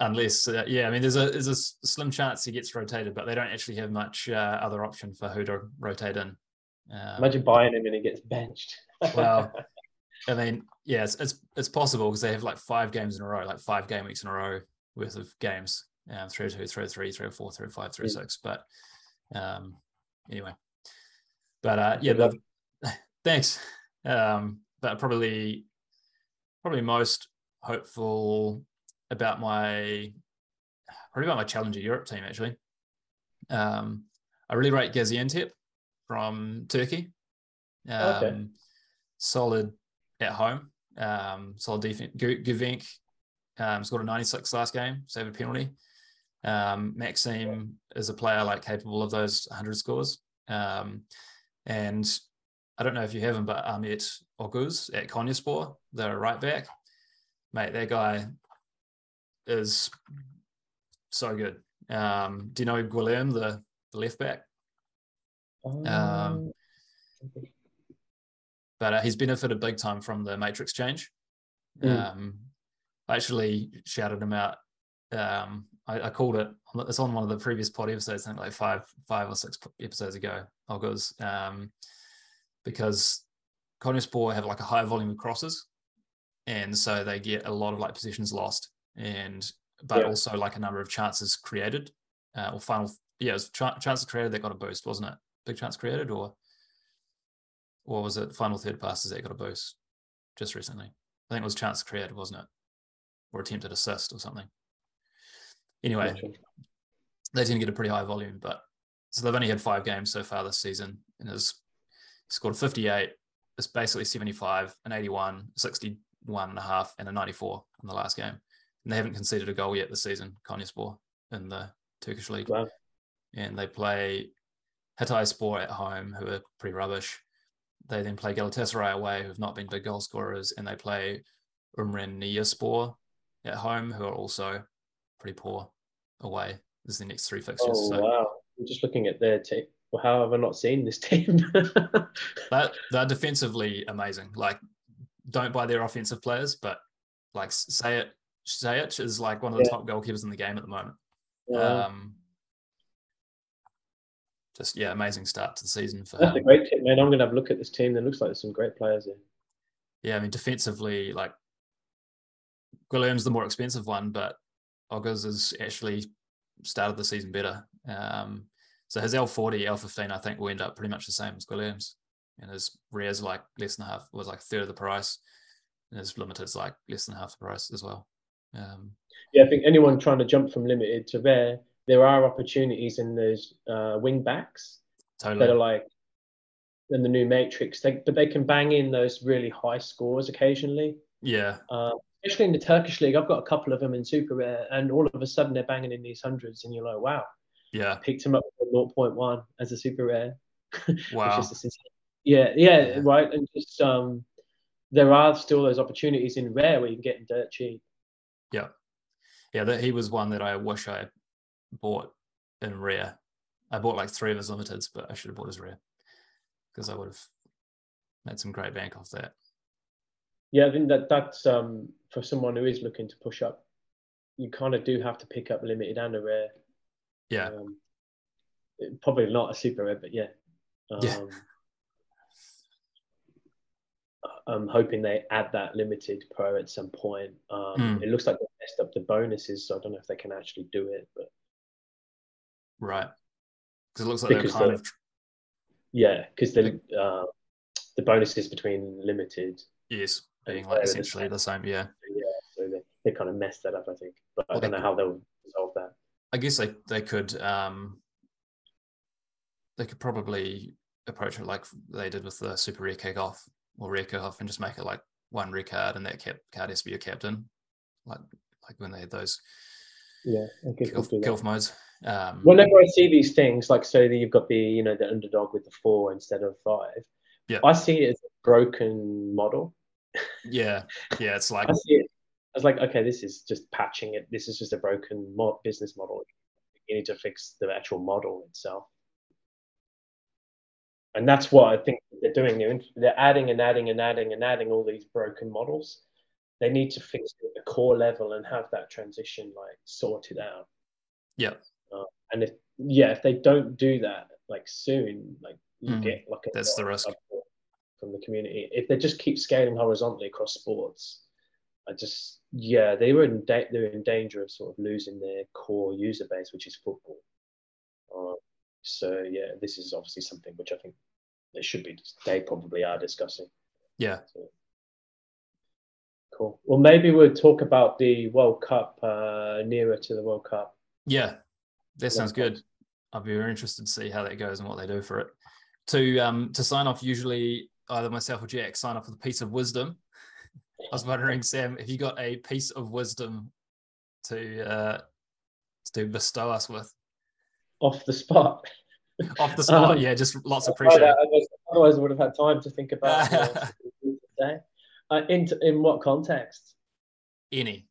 unless, uh, yeah, I mean, there's a there's a slim chance he gets rotated, but they don't actually have much uh, other option for who to rotate in. Um, Imagine buying him and he gets benched. Well, [LAUGHS] I mean, yeah, it's it's, it's possible because they have like five games in a row, like five game weeks in a row worth of games. Um, three, two, three, three, three, four, three, five, three, Mm. six. But um, anyway, but uh, yeah, the, [LAUGHS] thanks. Um, but probably, probably most hopeful about my probably about my Challenger Europe team actually. Um, I really rate Gaziantep from Turkey. Um, Okay. Solid at home. Um, solid defense. Gu- Güvenç Um, scored a 96 last game, saved a penalty. Um, Maxim is a player like capable of those 100 scores. Um, and I don't know if you have him, but Ahmet Oguz at Konyaspor, the right back, mate, that guy is so good. Um, do you know Guilherme, the, the left back? Um, um but uh, he's benefited big time from the matrix change. Mm. Um, I actually shouted him out. Um, I, I, called it. It's on one of the previous pod episodes, I think like five, five or six episodes ago. Oguz, um, because Konyaspor have like a high volume of crosses, and so they get a lot of like positions lost, and but yeah. also like a number of chances created, uh, or final yeah, it was ch- chances created that got a boost, wasn't it? Big chance created, or or was it final third passes that got a boost just recently? I think it was chance created, wasn't it? Or attempted assist or something. Anyway, they tend to get a pretty high volume, but so they've only had five games so far this season and has scored 58. It's basically 75, an 81, 61 and a half, and a 94 in the last game. And they haven't conceded a goal yet this season, Konyaspor, in the Turkish league. Wow. And they play Hatayspor at home, who are pretty rubbish. They then play Galatasaray away, who've not been big goal scorers, and they play Ümraniye Spor at home, who are also pretty poor away. This is the next three fixtures. Oh, so. wow. I'm just looking at their team. Well, how have I not seen this team? [LAUGHS] that they're defensively amazing. Like, don't buy their offensive players, but like say it, Šehić is like one of the yeah. top goalkeepers in the game at the moment. Yeah. Um, just yeah, amazing start to the season for That's him. a great tip, man. I'm gonna have a look at this team. There looks like there's some great players there. Yeah, I mean defensively, like Guilherme's the more expensive one, but Oguz has actually started the season better. Um, so his L40, L15, I think will end up pretty much the same as Guilherme's. And his rare's like less than half, was like a third of the price. And his limited's like less than half the price as well. Um, yeah, I think anyone trying to jump from limited to rare there are opportunities in those uh, wing backs totally. that are like in the new Matrix. They, but they can bang in those really high scores occasionally. Yeah. Uh, especially in the Turkish league, I've got a couple of them in Super Rare, and all of a sudden they're banging in these hundreds, and you're like, wow. Yeah. Picked him up for 0.1 as a Super Rare. [LAUGHS] Wow. Yeah, yeah, yeah, right. And just um, there are still those opportunities in Rare where you can get dirt cheap. Yeah. Yeah, that he was one that I wish I bought in rare. I bought like three of his limiteds, but I should have bought his rare because I would have made some great bank off that. Yeah, I think that that's um, for someone who is looking to push up. You kind of do have to pick up limited and a rare. Yeah. Um, probably not a super rare, but yeah. Um, yeah. I'm hoping they add that limited pro at some point. Um, mm. It looks like they messed up the bonuses, so I don't know if they can actually do it. But Right. Because it looks like because they're kind the, of. Yeah, because the uh, the bonuses between limited. Yes, being like essentially the same. Yeah. Yeah, so they, they kind of messed that up, I think. But well, I don't know how they'll resolve that. I guess they they could um they could probably approach it like they did with the super rare kick off or kick and just make it like one rare card and that cap- card has to be your captain, like like when they had those yeah kick off modes. Um, Whenever I see these things, like so that you've got the you know the underdog with the four instead of five, yeah, I see it as a broken model. Yeah, yeah, it's [LAUGHS] like I see it. I was like, okay, this is just patching it. This is just a broken mo- business model. You need to fix the actual model itself, and that's what I think they're doing. They're, they're adding and adding and adding and adding all these broken models. They need to fix it at the core level and have that transition like sorted out. Yeah. Uh, and if yeah, if they don't do that like soon, like you mm, get like a that's the risk from the community. If they just keep scaling horizontally across sports, I just yeah, they were in da- they're in danger of sort of losing their core user base, which is football. Uh, so yeah, this is obviously something which I think they should be. They probably are discussing. Yeah. So, cool. Well, maybe we'll talk about the World Cup uh, nearer to the World Cup. Yeah, that sounds good. I'd be very interested to see how that goes and what they do for it. To um to sign off, usually either myself or Jack sign off with a piece of wisdom. I was wondering, Sam, if you got a piece of wisdom to uh, to bestow us with off the spot. Off the [LAUGHS] spot, um, yeah, just lots of pressure. Otherwise, I would have had time to think about [LAUGHS] today. Uh, in in what context? Any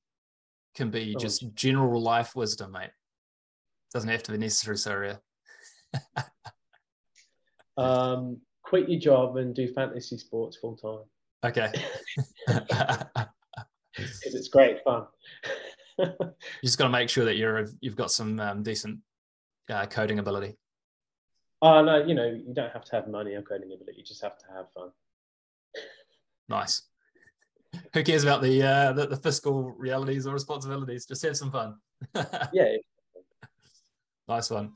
can be oh. just general life wisdom, mate. Doesn't have to be necessary, Sorry. [LAUGHS] um, quit your job and do fantasy sports full time. Okay. Because it's great fun. you just got to make sure that you're you've got some um, decent uh, coding ability. Oh no, you know you don't have to have money or coding ability. You just have to have fun. Nice. Who cares about the, uh, the, the fiscal realities or responsibilities? Just have some fun. [LAUGHS] yeah. Nice one.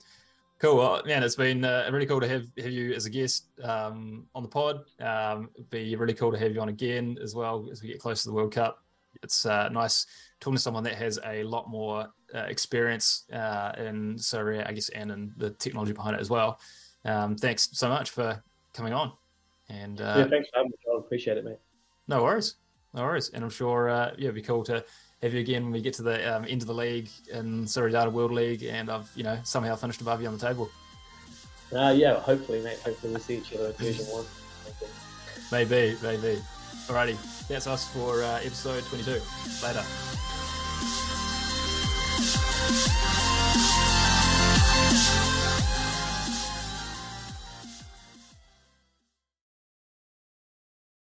Cool. Well, man, it's been uh, really cool to have, have you as a guest um, on the pod. Um, it'd be really cool to have you on again as well as we get close to the World Cup. It's uh, nice talking to someone that has a lot more uh, experience uh, in Sorare, I guess, and in the technology behind it as well. Um, thanks so much for coming on. And uh, yeah, thanks for having me. I appreciate it, mate. No worries, no worries. And I'm sure uh, yeah, it'd be cool to have you again when we get to the um, end of the league in SorareData World League, and I've you know somehow finished above you on the table. Uh, yeah, hopefully, mate. Hopefully, we'll see each other in Division One. [LAUGHS] Maybe, maybe. Alrighty, that's us for uh, episode 22. Later.